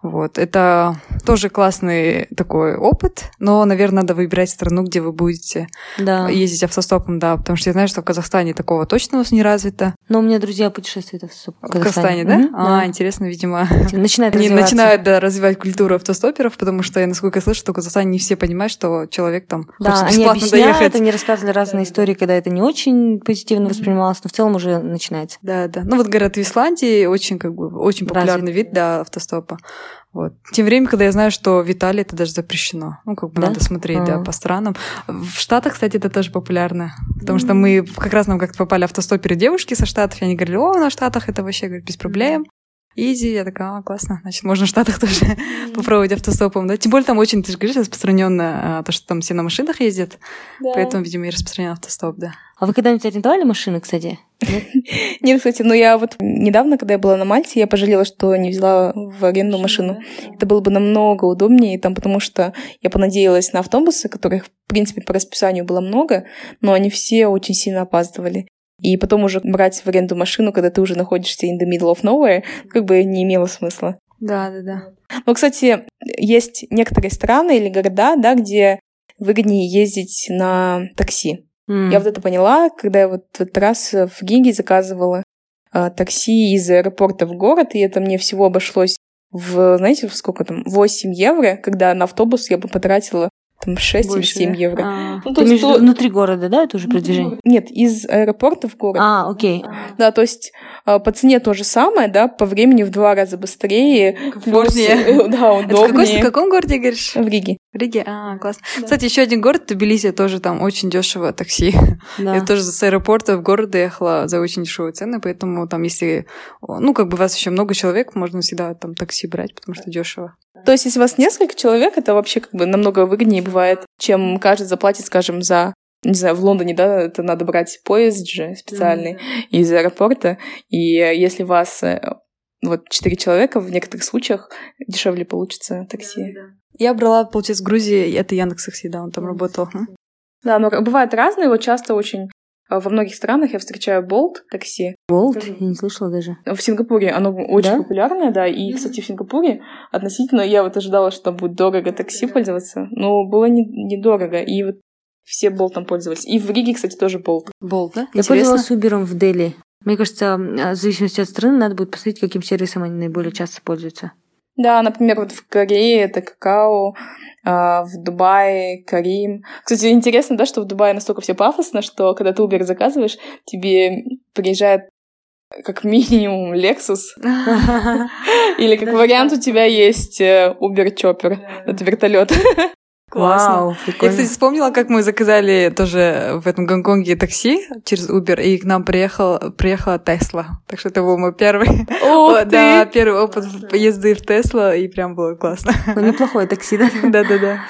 C: Вот, это тоже классный такой опыт, но, наверное, надо выбирать страну, где вы будете
E: Да.
C: ездить автостопом, да, потому что я знаю, что в Казахстане такого точно у вас не развито.
E: Но у меня друзья путешествуют автостопом.
C: В Казахстане, да?
E: Мгм,
C: А, интересно, видимо,
E: Начинают
C: Они начинают да, развивать культуру автостоперов, потому что, я, насколько я слышу, что в Казахстане не все понимают, что человек там
E: Да,
C: хочет
E: они
C: бесплатно
E: объясняют,
C: доехать.
E: они рассказывали разные истории, когда это не очень позитивно воспринималось, но в целом уже начинается.
C: Да, да. Ну вот говорят, в Исландии очень как бы очень популярный вид да, автостопа. Вот. Тем временем, когда я знаю, что в Италии это даже запрещено. Ну, как бы
E: Да?
C: надо смотреть, да,
E: А.
C: по странам. В Штатах, кстати, это тоже популярно. Потому что мы как раз нам как-то попали автостоперы девушки со Штатов, и они говорили, о, на Штатах это вообще говорит, без проблем. Изи, я такая, а, классно, значит, можно в Штатах тоже попробовать автостопом, да. Тем более там очень, ты же говоришь, распространенно то, что там все на машинах ездят, поэтому, видимо, и распространен автостоп, да.
E: А вы когда-нибудь арендовали машины, кстати?
B: Нет, кстати, но я вот недавно, когда я была на Мальте, я пожалела, что не взяла в аренду машину. Это было бы намного удобнее, там, потому что я понадеялась на автобусы, которых, в принципе, по расписанию было много, но они все очень сильно опаздывали. И потом уже брать в аренду машину, когда ты уже находишься in the middle of nowhere, как бы не имело смысла.
C: Да, да, да.
B: Но, кстати, есть некоторые страны или города, да, где выгоднее ездить на такси.
E: М.
B: Я вот это поняла, когда я вот в этот раз в Гиге заказывала а, такси из аэропорта в город, и это мне всего обошлось в, знаете, в сколько там, 8 евро, когда на автобус я бы потратила там 6
C: Больше,
B: или 7
C: да?
B: евро.
E: А,
B: Ну, то есть то-
E: внутри города, да, это уже продвижение?
B: Нет, из аэропорта в город.
E: А, окей.
B: Да, то есть а, по цене то же самое, да, по времени в два раза быстрее. плюс,
C: Комфортнее.
B: э, Да,
C: Это в, какой-
B: удобнее.
C: в каком городе, говоришь?
B: В Риге.
C: В Риге? А, классно. Кстати, еще один город, Тбилиси, тоже там очень дешево такси.
E: Да.
C: Я тоже с аэропорта в город доехала за очень дешевые цены, поэтому там, если, ну, как бы вас еще много человек, можно всегда там такси брать, потому что дешево.
B: То есть, если у вас несколько человек, это вообще как бы намного выгоднее бывает, чем каждый заплатит, скажем, за не знаю, в Лондоне, да, это надо брать поезд же специальный из аэропорта, и если вас э, вот четыре человека, в некоторых случаях дешевле получится такси.
C: Я брала, получается, в Грузии, это Яндекс Такси, да, он там работал. М.
B: Да, но бывает разные, вот часто очень э, во многих странах я встречаю Болт такси.
E: Болт? Я не слышала даже.
B: В Сингапуре оно очень
E: Да?
B: популярное, да. И, кстати, в Сингапуре относительно я вот ожидала, что там будет дорого такси пользоваться, но было не- недорого. И вот все болтом пользовались. И в Риге, кстати, тоже болт.
C: Болт, да?
E: Я
C: Интересно.
E: пользовалась Uber в Дели. Мне кажется, в зависимости от страны надо будет посмотреть, каким сервисом они наиболее часто пользуются.
B: Да, например, вот в Корее это какао, а, в Дубае Карим. Кстати, интересно, да, что в Дубае настолько все пафосно, что когда ты Uber заказываешь, тебе приезжает как минимум Lexus, или как вариант у тебя есть э, Uber Chopper, это вертолет.
C: Классно.
E: Вау,
C: Я,
E: прикольно.
C: кстати, вспомнила, как мы заказали тоже в этом Гонконге такси через Uber, и к нам приехал, приехала Тесла. Так что это был мой первый, О, да, первый опыт езды в Тесла, и прям было классно.
E: Ну, неплохое такси, да?
C: Да-да-да.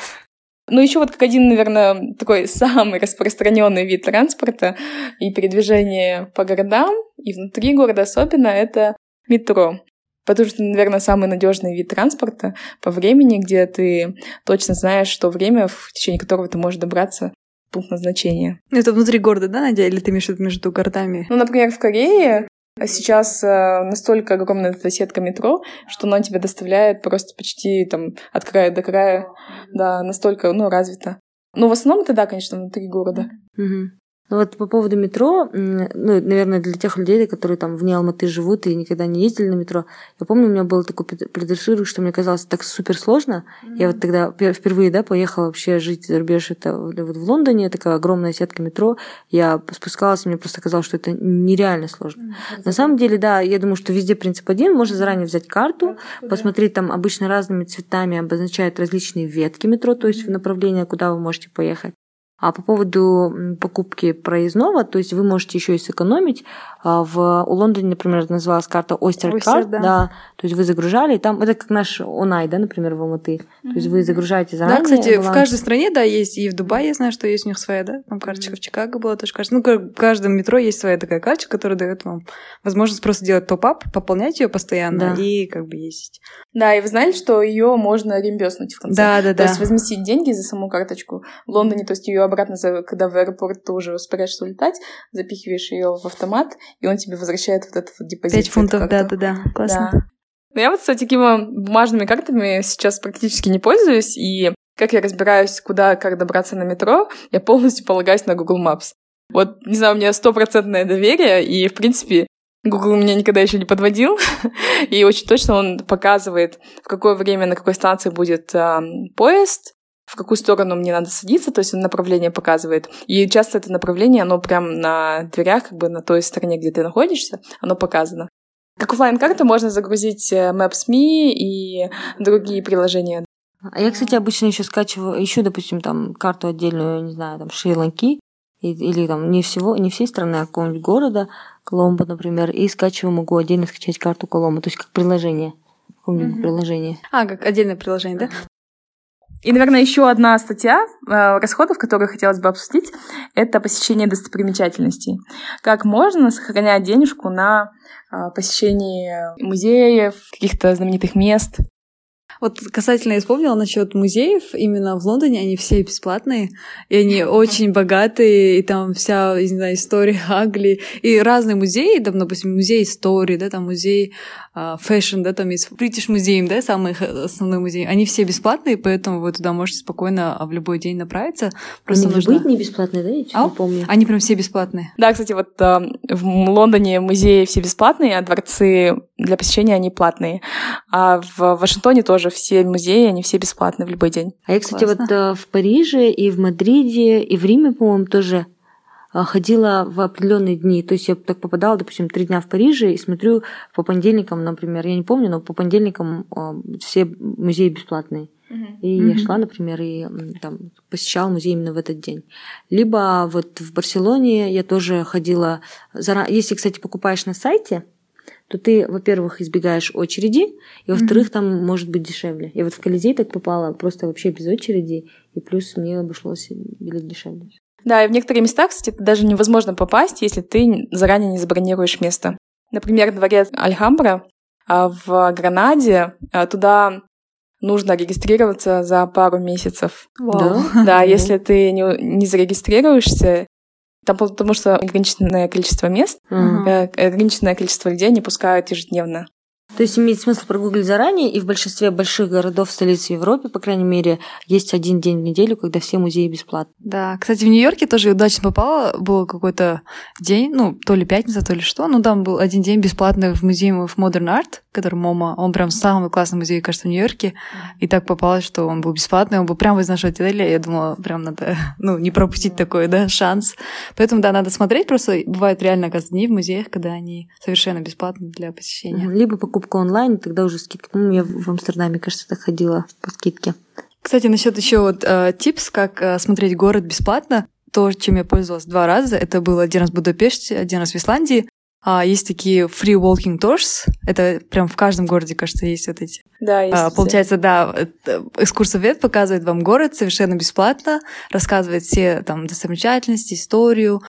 B: Ну, еще вот как один, наверное, такой самый распространенный вид транспорта и передвижения по городам, и внутри города особенно, это метро. Потому что, наверное, самый надежный вид транспорта по времени, где ты точно знаешь, что время, в течение которого ты можешь добраться в пункт назначения.
C: Ну, Это внутри города, да, Надя? Или ты имеешь в виду между городами?
B: Ну, например, в Корее сейчас э, настолько огромная эта сетка метро, что она тебя доставляет просто почти там от края до края. Да, настолько, ну, развито. Но в основном это, да, конечно, внутри города.
E: Мгм.
A: Ну вот по поводу метро, ну, наверное, для тех людей, которые там вне Алматы живут и никогда не ездили на метро, я помню, у меня был такой пред- предрассудок, что мне казалось так супер сложно. Я вот тогда пер- впервые, да, поехала вообще жить за рубеж, это вот в Лондоне, такая огромная сетка метро. Я спускалась, и мне просто казалось, что это нереально сложно. На самом деле, да, я думаю, что везде принцип один. Можно заранее взять карту, посмотреть, там обычно разными цветами обозначают различные ветки метро, то есть направление, куда вы можете поехать. А по поводу покупки проездного, то есть вы можете еще и сэкономить. А В у Лондоне, например, называлась карта Oyster Card,
C: да.
A: да. То есть вы загружали, и там это как наш Онай, да, например, в Алматы. То есть вы загружаете заранее.
C: Да, кстати, в
A: баланс.
C: каждой стране, да, есть. И в Дубае я знаю, что есть у них своя, да, там карточка. В Чикаго была тоже карточка. Ну, в каждом метро есть своя такая карточка, которая дает вам возможность просто делать топ-ап, пополнять ее постоянно
A: Да.
C: и как бы ездить.
B: Да, и вы знали, что ее можно реимберснуть в конце?
C: Да, да,
B: То
C: да.
B: есть возместить деньги за саму карточку в Лондоне, то есть ее обратно, когда в аэропорт ты уже успеваешь улетать, запихиваешь ее в автомат, и он тебе возвращает вот этот вот депозит.
C: Пять фунтов, да,
B: карту.
C: да, да. Классно.
B: Да. Ну, я вот, кстати, такими бумажными картами сейчас практически не пользуюсь, и как я разбираюсь, куда, как добраться на метро, я полностью полагаюсь на Google Maps. Вот, не знаю, у меня стопроцентное доверие, и, в принципе, Google меня никогда еще не подводил, и очень точно он показывает, в какое время, на какой станции будет ам, поезд, в какую сторону мне надо садиться, то есть он направление показывает. И часто это направление, оно прям на дверях, как бы на той стороне, где ты находишься, оно показано. Как оффлайн-карту можно загрузить э, Maps.me и другие приложения.
A: А я, кстати, обычно еще скачиваю, ищу, допустим, там карту отдельную, не знаю, там Шри-Ланки, или там не всего, не всей страны, а какого-нибудь города, Коломбо, например, и скачиваю, могу отдельно скачать карту Коломбо, то есть как приложение,
B: Мгм.
A: приложении.
C: А, как отдельное приложение, да?
B: И, наверное, еще одна статья э, расходов, которую хотелось бы обсудить, это посещение достопримечательностей. Как можно сохранять денежку на э, посещении музеев, каких-то знаменитых мест.
C: Вот касательно я вспомнила насчет музеев, именно в Лондоне они все бесплатные, и они очень богатые, и там вся, не знаю, история Агли, и разные музеи, там, допустим, музей истории, да, там музей fashion, да, там есть British Museum, да, самый основной музей, они все бесплатные, поэтому вы туда можете спокойно а, в любой день направиться. Просто
A: Они
C: нужно...
A: дни бесплатные, да? Я
C: А?
A: не помню.
C: Они прям все бесплатные.
B: Да, кстати, вот э, в Лондоне музеи все бесплатные, а дворцы для посещения они платные. А в Вашингтоне тоже все музеи, они все бесплатные в любой день.
A: А я, кстати,
C: Классно.
A: вот э, в Париже и в Мадриде и в Риме, по-моему, тоже ходила в определенные дни. То есть я так попадала, допустим, три дня в Париже и смотрю по понедельникам, например, я не помню, но по понедельникам э, все музеи бесплатные. И я
C: Мгм.
A: шла, например, и там посещала музей именно в этот день. Либо вот в Барселоне я тоже ходила. Если, кстати, покупаешь на сайте, то ты, во-первых, избегаешь очереди, и во-вторых, там может быть дешевле. Я вот в Колизей так попала просто вообще без очереди, и плюс мне обошлось билет дешевле.
B: Да, и в некоторые места, кстати, даже невозможно попасть, если ты заранее не забронируешь место. Например, дворец Альхамбра а, в Гранаде, а, туда нужно регистрироваться за пару месяцев.
A: Да?
B: Да,
A: Мгм.
B: если ты не, не зарегистрируешься, там потому что ограниченное количество мест, э, ограниченное количество людей не пускают ежедневно.
A: То есть имеет смысл прогуглить заранее, и в большинстве больших городов столицы Европы, по крайней мере, есть один день в неделю, когда все музеи бесплатны.
C: Да, кстати, в Нью-Йорке тоже удачно попала. Был какой-то день, ну, то ли пятница, то ли что. Ну, там был один день бесплатный в Museum of Modern Art, который MoMA. Он прям самый классный музей, кажется, в Нью-Йорке. И так попалось, что он был бесплатный. Он был прямо из нашего отеля. Я думала, прям надо, ну, не пропустить такой, да, шанс. Поэтому, да, надо смотреть. Просто бывают реально, оказывается, дни в музеях, когда они совершенно бесплатны для посещения.
A: Либо покупка онлайн, тогда уже скидка. Ну, я в Амстердаме, кажется, так ходила по скидке.
C: Кстати, насчет еще вот э, tips, как э, смотреть город бесплатно. То, чем я пользовалась два раза, это был один раз в Будапеште, один раз в Исландии. А есть такие free walking tours. Это прям в каждом городе, кажется, есть вот эти.
B: Да, есть
C: А, получается, да, это экскурсовед показывает вам город совершенно бесплатно, рассказывает все там достопримечательности, историю, а,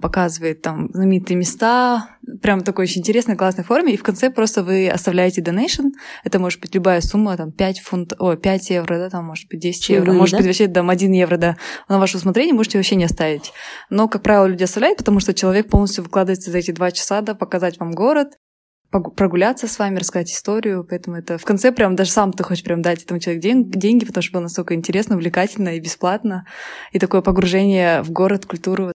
C: показывает там знаменитые места, прям такой очень интересной, классной форме, и в конце просто вы оставляете donation, это может быть любая сумма, там 5 фунтов, о, 5 евро, да, там может быть 10 евро, может
A: да?
C: быть вообще там 1 евро, да, на ваше усмотрение можете вообще не оставить. Но, как правило, люди оставляют, потому что человек полностью выкладывается за эти два часа, да, показать вам город, прогуляться с вами, рассказать историю, поэтому это в конце прям даже сам ты хочешь прям дать этому человеку ден- деньги, потому что было настолько интересно, увлекательно и бесплатно, и такое погружение в город, культуру.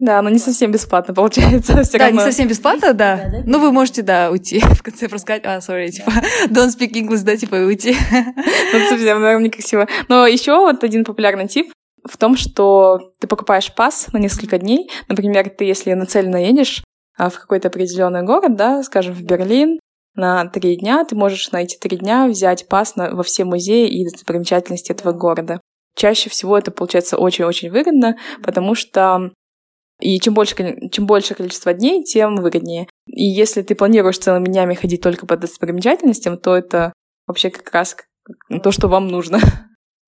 B: Да, но не совсем бесплатно получается. Всё
C: Да,
B: равно.
C: не совсем бесплатно, да.
A: Да, да.
C: Ну, вы можете, да, уйти в конце просто сказать, а, sorry, типа, don't speak English, да, типа, и уйти.
B: Ну, это совсем, наверное, некрасиво. Но еще вот один популярный тип в том, что ты покупаешь пас на несколько дней. Например, ты, если нацеленно едешь а, в какой-то определенный город, да, скажем, в Берлин, на три дня ты можешь на эти три дня взять пас на- во все музеи и достопримечательности этого города. Чаще всего это получается очень-очень выгодно, потому что и чем больше, чем больше количество дней, тем выгоднее. И если ты планируешь целыми днями ходить только по достопримечательностям, то это вообще как раз то, что вам нужно.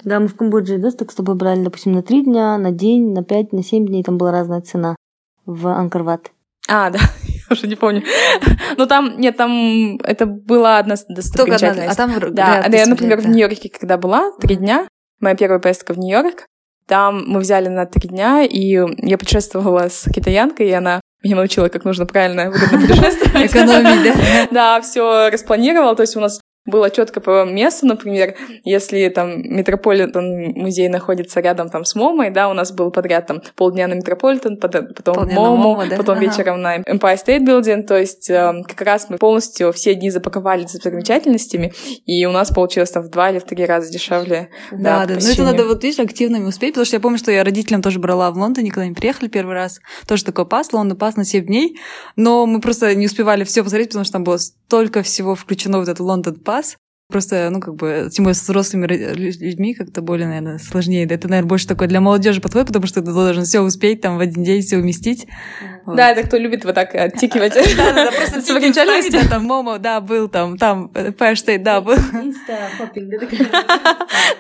E: Да, мы в Камбодже, да, так с тобой брали, допустим, на три дня, на день, на пять, на семь дней, там была разная цена в Анкарват.
B: А, да, я уже не помню. Но там, нет, там это была одна
C: Только одна,
B: достопримечательность.
C: а там...
B: Да, да, я, например, в. Нью-Йорке, когда была, три дня, моя первая поездка в Нью-Йорк, там мы взяли на три дня, и я путешествовала с китаянкой, и она меня научила, как нужно правильно выгодно путешествовать.
C: Экономить, да?
B: Да, все распланировала, то есть у нас было четко по месту, например, если там Метрополитен музей находится рядом там с MoMA й, да, у нас был подряд там полдня на Метрополитен, потом
C: Полдня
B: MoMA,
C: MoMA, да?
B: потом
C: Ага.
B: вечером на Empire State Building, то есть э, как раз мы полностью все дни запаковали достопримечательностями, и у нас получилось там в два или в три раза дешевле.
C: Да, да. Ну, это надо вот, видишь, активными успеть, потому что я помню, что я родителям тоже брала в Лондоне, когда они приехали первый раз. Тоже такой pass, London Pass на 7 дней. Но мы просто не успевали все посмотреть, потому что там было столько всего включено в этот London Pass. Просто, ну, как бы, тем более с взрослыми ро- лю- людьми как-то более, наверное, сложнее. Да, это, наверное, больше такое для молодежи подходит, потому что ты должен все успеть там в один день, все уместить. Вот.
B: Да, это кто любит вот так от
C: tick ивать. Да, да, просто
B: достопримечательности.
C: да, там MoMA, да, был там, там, Empire State, да, был.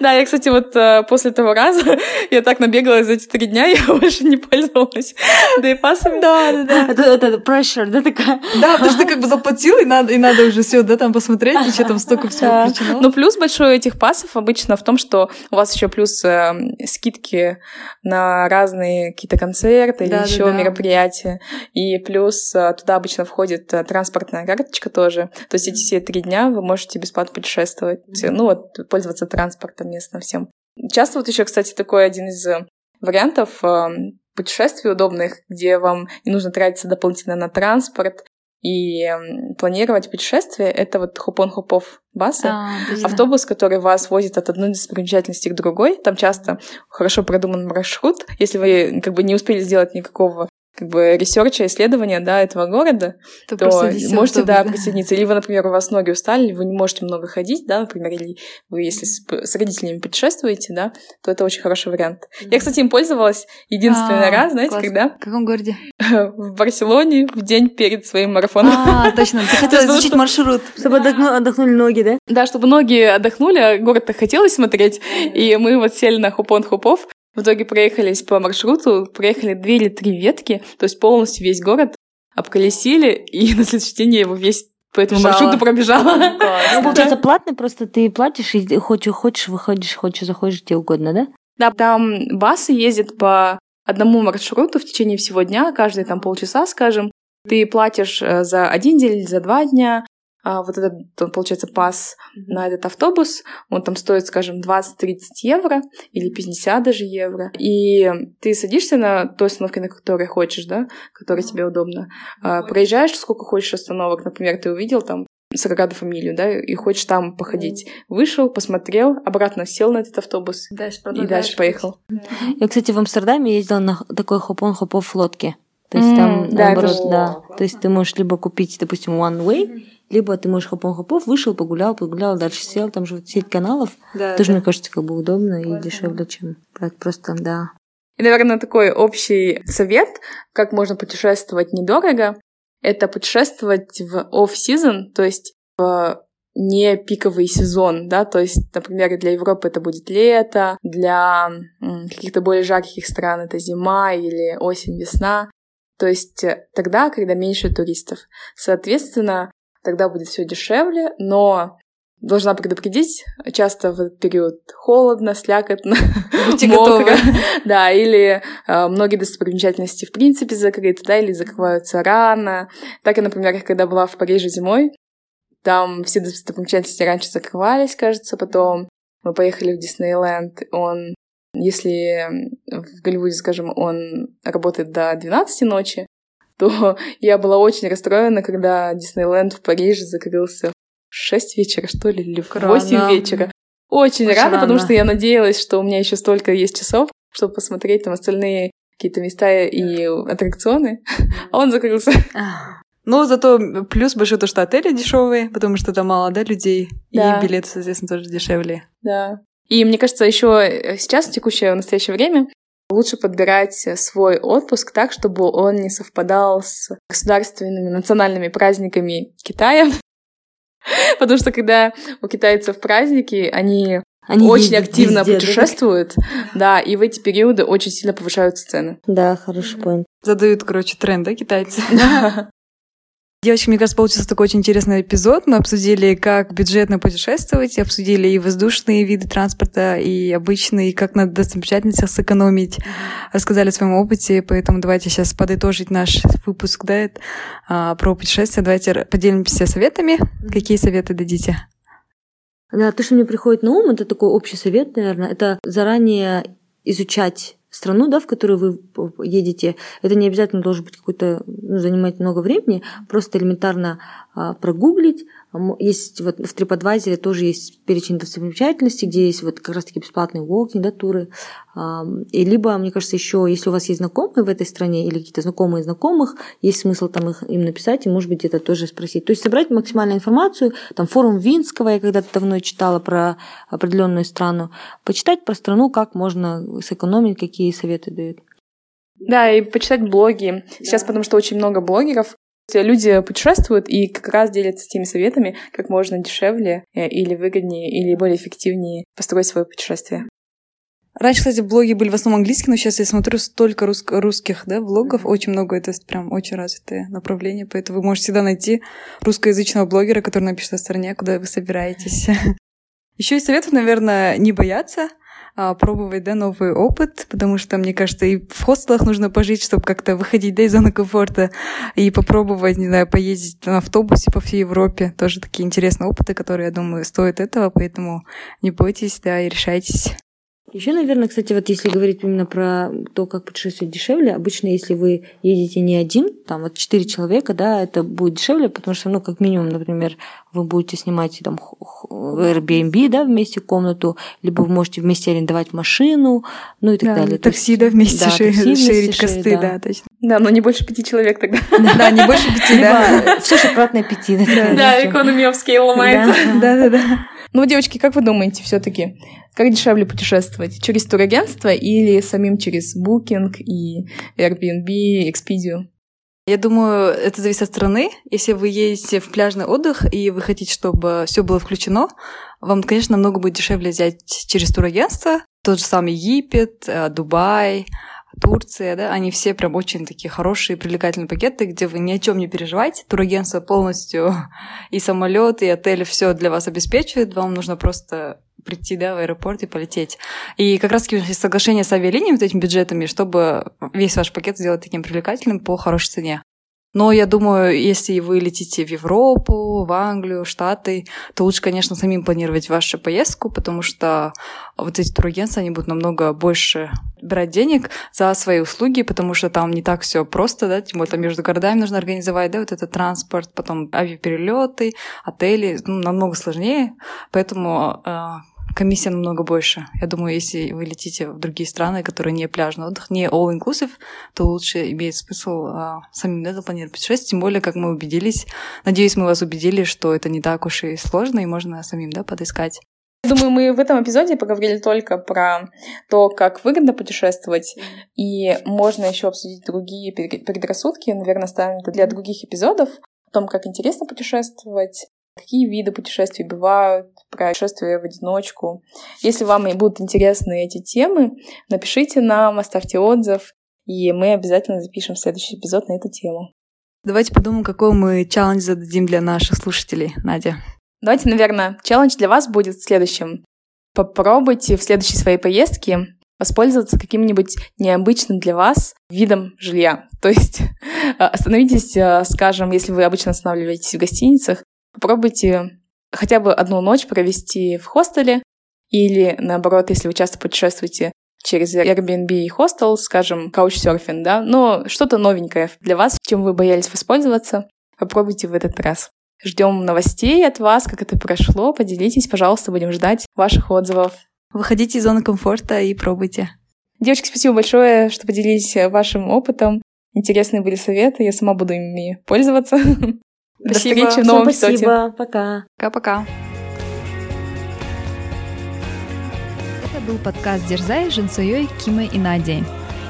A: Да,
B: я, кстати, вот э, после того раза я так набегала за эти три дня, я больше не пользовалась дейпассами.
C: Да, да, да.
E: Это, pressure, да, такая?
C: Да, потому что ты как бы заплатил, и надо, и надо уже все, да, там посмотреть, и что там столько всего
B: Да.
C: включено.
B: Но плюс большой этих пассов обычно в том, что у вас еще плюс э, скидки на разные какие-то концерты или
C: Да,
B: еще
C: да.
B: мероприятия. И плюс э, туда обычно входит э, транспортная карточка тоже. То есть эти все три дня вы можете бесплатно путешествовать. Ну вот, пользоваться транспортом местным всем. Часто вот еще, кстати, такой один из э, вариантов э, путешествий удобных, где вам не нужно тратиться дополнительно на транспорт и планировать путешествие, это вот hop-on hop-off
C: bus ы. А.
B: Автобус, который вас возит от одной достопримечательности к другой, там часто хорошо продуман маршрут. Если вы как бы не успели сделать никакого как бы research а, исследования, да, этого города,
C: То
B: то можете,
C: автобус,
B: да, присоединиться. Либо, например, у вас ноги устали, вы не можете много ходить, да, например, или вы, если с, с родителями путешествуете, да, то это очень хороший вариант. Я, кстати, им пользовалась единственный
C: А,
B: раз, знаете,
C: класс.
B: когда?
C: В каком городе?
B: В Барселоне в день перед своим марафоном.
C: А, точно. Ты хотела
B: потому
C: изучить маршрут.
E: Чтобы отдохну- отдохнули ноги, да?
B: Да, чтобы ноги отдохнули, а город-то хотелось смотреть. И мы вот сели на хупон-хупов. В итоге проехались по маршруту, проехали две или три ветки, то есть полностью весь город обколесили, и на следующий день я его весь по этому
C: Бежала.
B: маршруту пробежала.
E: Ну, получается, платный, просто ты платишь, и хочешь, хочешь, выходишь, хочешь, заходишь, тебе угодно, да?
B: Да, там басы ездят по одному маршруту в течение всего дня, каждые там полчаса, скажем. Ты платишь э, за один день или за два дня. А вот этот, получается, пас на этот автобус, он там стоит, скажем, 20-30 евро или 50 даже евро. И ты садишься на той остановке, на которой хочешь, да, которая тебе удобно. А, проезжаешь сколько хочешь остановок, например, ты увидел там Сагараду фамилию, да, и хочешь там походить. Вышел, посмотрел, обратно сел на этот автобус
C: Дальше
B: и дальше поехал.
E: Я, кстати, в Амстердаме ездила на такой хопон-хопов лодке. То есть
B: М,
E: там,
B: да,
E: наоборот,
B: это
E: да. То есть ты можешь либо купить, допустим, one way, либо ты можешь хопон-хопов, вышел, погулял, погулял, дальше сел, там же вот сеть каналов.
C: Да,
E: Тоже,
C: да.
E: мне кажется, как бы удобно и дешевле, чем брать просто, да.
B: И, наверное, такой общий совет, как можно путешествовать недорого, это путешествовать в off-season, то есть в не пиковый сезон, да, то есть, например, для Европы это будет лето, для каких-то более жарких стран это зима или осень, весна, то есть тогда, когда меньше туристов. Соответственно, тогда будет все дешевле, но должна предупредить, часто в этот период холодно, слякотно,
C: Будьте
B: мокро.
C: готовы.
B: Да, или э, многие достопримечательности в принципе закрыты, да, или закрываются рано. Так я, например, когда была в Париже зимой, там все достопримечательности раньше закрывались, кажется, потом мы поехали в Диснейленд, он Если в Голливуде, скажем, он работает до 12 ночи, то я была очень расстроена, когда Диснейленд в Париже закрылся в 6 вечера, что ли, или в 8 вечера. Очень, очень рада, рано. потому что я надеялась, что у меня еще столько есть часов, чтобы посмотреть там остальные какие-то места и аттракционы, а он закрылся.
C: Но зато плюс большой то, что отели дешевые, потому что там мало, да, людей. Да. И билеты, соответственно, тоже дешевле.
B: Да. И мне кажется, еще сейчас, в текущее, в настоящее время, лучше подбирать свой отпуск так, чтобы он не совпадал с государственными национальными праздниками Китая. Потому что когда у китайцев праздники, они, они очень активно везде, путешествуют, да? да, и в эти периоды очень сильно повышаются цены.
F: Да, хороший поинт.
C: Задают, короче, тренд, да, китайцы? Да. Девочки, мне кажется, получился такой очень интересный эпизод. Мы обсудили, как бюджетно путешествовать, обсудили и воздушные виды транспорта, и обычные, и как на достопримечательностях сэкономить. Рассказали о своем опыте, поэтому давайте сейчас подытожить наш выпуск да, а, про путешествия. Давайте поделимся советами. Какие советы дадите?
A: Да, то, что мне приходит на ум, это такой общий совет, наверное, это заранее изучать страну, да, в которую вы едете, это не обязательно должен быть какой-то, ну, занимать много времени, просто элементарно а, прогуглить, есть вот в TripAdvisor тоже есть перечень достопримечательностей, где есть вот как раз-таки бесплатные walking, да, туры. И либо, мне кажется, еще, если у вас есть знакомые в этой стране или какие-то знакомые знакомых, есть смысл там их, им написать и, может быть, это тоже спросить. То есть собрать максимальную информацию, там форум Винского, я когда-то давно читала про определенную страну, почитать про страну, как можно сэкономить, какие советы дают.
B: Да, и почитать блоги. Сейчас, да. потому что очень много блогеров, Люди путешествуют и как раз делятся теми советами, как можно дешевле э, или выгоднее, или более эффективнее построить свое путешествие.
C: Раньше, кстати, блоги были в основном английские, но сейчас я смотрю столько рус- русских да, блогов, очень много, это прям очень развитое направление, поэтому вы можете всегда найти русскоязычного блогера, который напишет о стране, куда вы собираетесь. Еще и советую, наверное, не бояться, пробовать, да, новый опыт, потому что, мне кажется, и в хостелах нужно пожить, чтобы как-то выходить, да, из зоны комфорта и попробовать, не знаю, поездить на автобусе по всей Европе. Тоже такие интересные опыты, которые, я думаю, стоят этого, поэтому не бойтесь, да, и решайтесь.
A: Еще, наверное, кстати, вот если говорить именно про то, как путешествовать дешевле, обычно, если вы едете не один, там вот четыре человека, да, это будет дешевле, потому что, ну, как минимум, например, вы будете снимать там Airbnb, да, вместе комнату, либо вы можете вместе арендовать машину, ну и так
C: да,
A: далее.
C: Такси, да, вместе да, шерить, такси шерить косты, да. да, точно.
B: Да, но не больше пяти человек тогда.
C: Да, не больше пяти, да.
A: Все шоколадное пяти.
B: Да, экономия в скейл ломается.
C: Да, да, да.
B: Ну, девочки, как вы думаете все-таки, как дешевле путешествовать? Через турагентство или самим через Booking и Airbnb, Expedia?
C: Я думаю, это зависит от страны. Если вы едете в пляжный отдых и вы хотите, чтобы все было включено, вам, конечно, намного будет дешевле взять через турагентство. Тот же самый Египет, э, Дубай, Турция, да, они все прям очень такие хорошие, привлекательные пакеты, где вы ни о чем не переживаете. Турагентство полностью и самолет, и отель все для вас обеспечивает. Вам нужно просто прийти да, в аэропорт и полететь. И как раз-таки есть соглашение с авиалиниями, вот этими бюджетами, чтобы весь ваш пакет сделать таким привлекательным по хорошей цене. Но я думаю, если вы летите в Европу, в Англию, Штаты, то лучше, конечно, самим планировать вашу поездку, потому что вот эти турагентства, они будут намного больше брать денег за свои услуги, потому что там не так все просто, да, тем более там между городами нужно организовать, да, вот этот транспорт, потом авиаперелеты, отели, ну, намного сложнее, поэтому э, комиссия намного больше. Я думаю, если вы летите в другие страны, которые не пляжный отдых, не all-inclusive, то лучше имеет смысл а, самим да, запланировать путешествие. Тем более, как мы убедились, надеюсь, мы вас убедили, что это не так уж и сложно, и можно самим да, подыскать.
B: Думаю, мы в этом эпизоде поговорили только про то, как выгодно путешествовать, и можно еще обсудить другие предрассудки, наверное, станет для других эпизодов, о том, как интересно путешествовать, какие виды путешествий бывают, про путешествия в одиночку. Если вам будут интересны эти темы, напишите нам, оставьте отзыв, и мы обязательно запишем следующий эпизод на эту тему.
C: Давайте подумаем, какой мы челлендж зададим для наших слушателей, Надя.
B: Давайте, наверное, челлендж для вас будет следующим. Попробуйте в следующей своей поездке воспользоваться каким-нибудь необычным для вас видом жилья. То есть остановитесь, э, скажем, если вы обычно останавливаетесь в гостиницах, Попробуйте хотя бы одну ночь провести в хостеле или, наоборот, если вы часто путешествуете, через Airbnb и Hostel, скажем, Couchsurfing, да, но что-то новенькое для вас, чем вы боялись воспользоваться, попробуйте в этот раз. Ждем новостей от вас, как это прошло. Поделитесь, пожалуйста, будем ждать ваших отзывов.
G: Выходите из зоны комфорта и пробуйте.
B: Девочки, спасибо большое, что поделились вашим опытом. Интересные были советы, я сама буду ими пользоваться. До встречи в новом
A: Всем спасибо, пока.
G: Пока-пока.
C: Это был подкаст «Дерзай» с Жансуей, Кимой и Надей.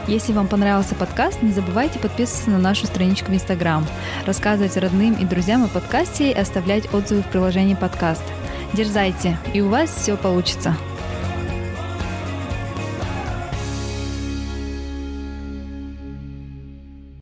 C: Если вам понравился подкаст, не забывайте подписываться на нашу страничку в Инстаграм, рассказывать родным и друзьям о подкасте и оставлять отзывы в приложении подкаст. Дерзайте, и у вас все получится.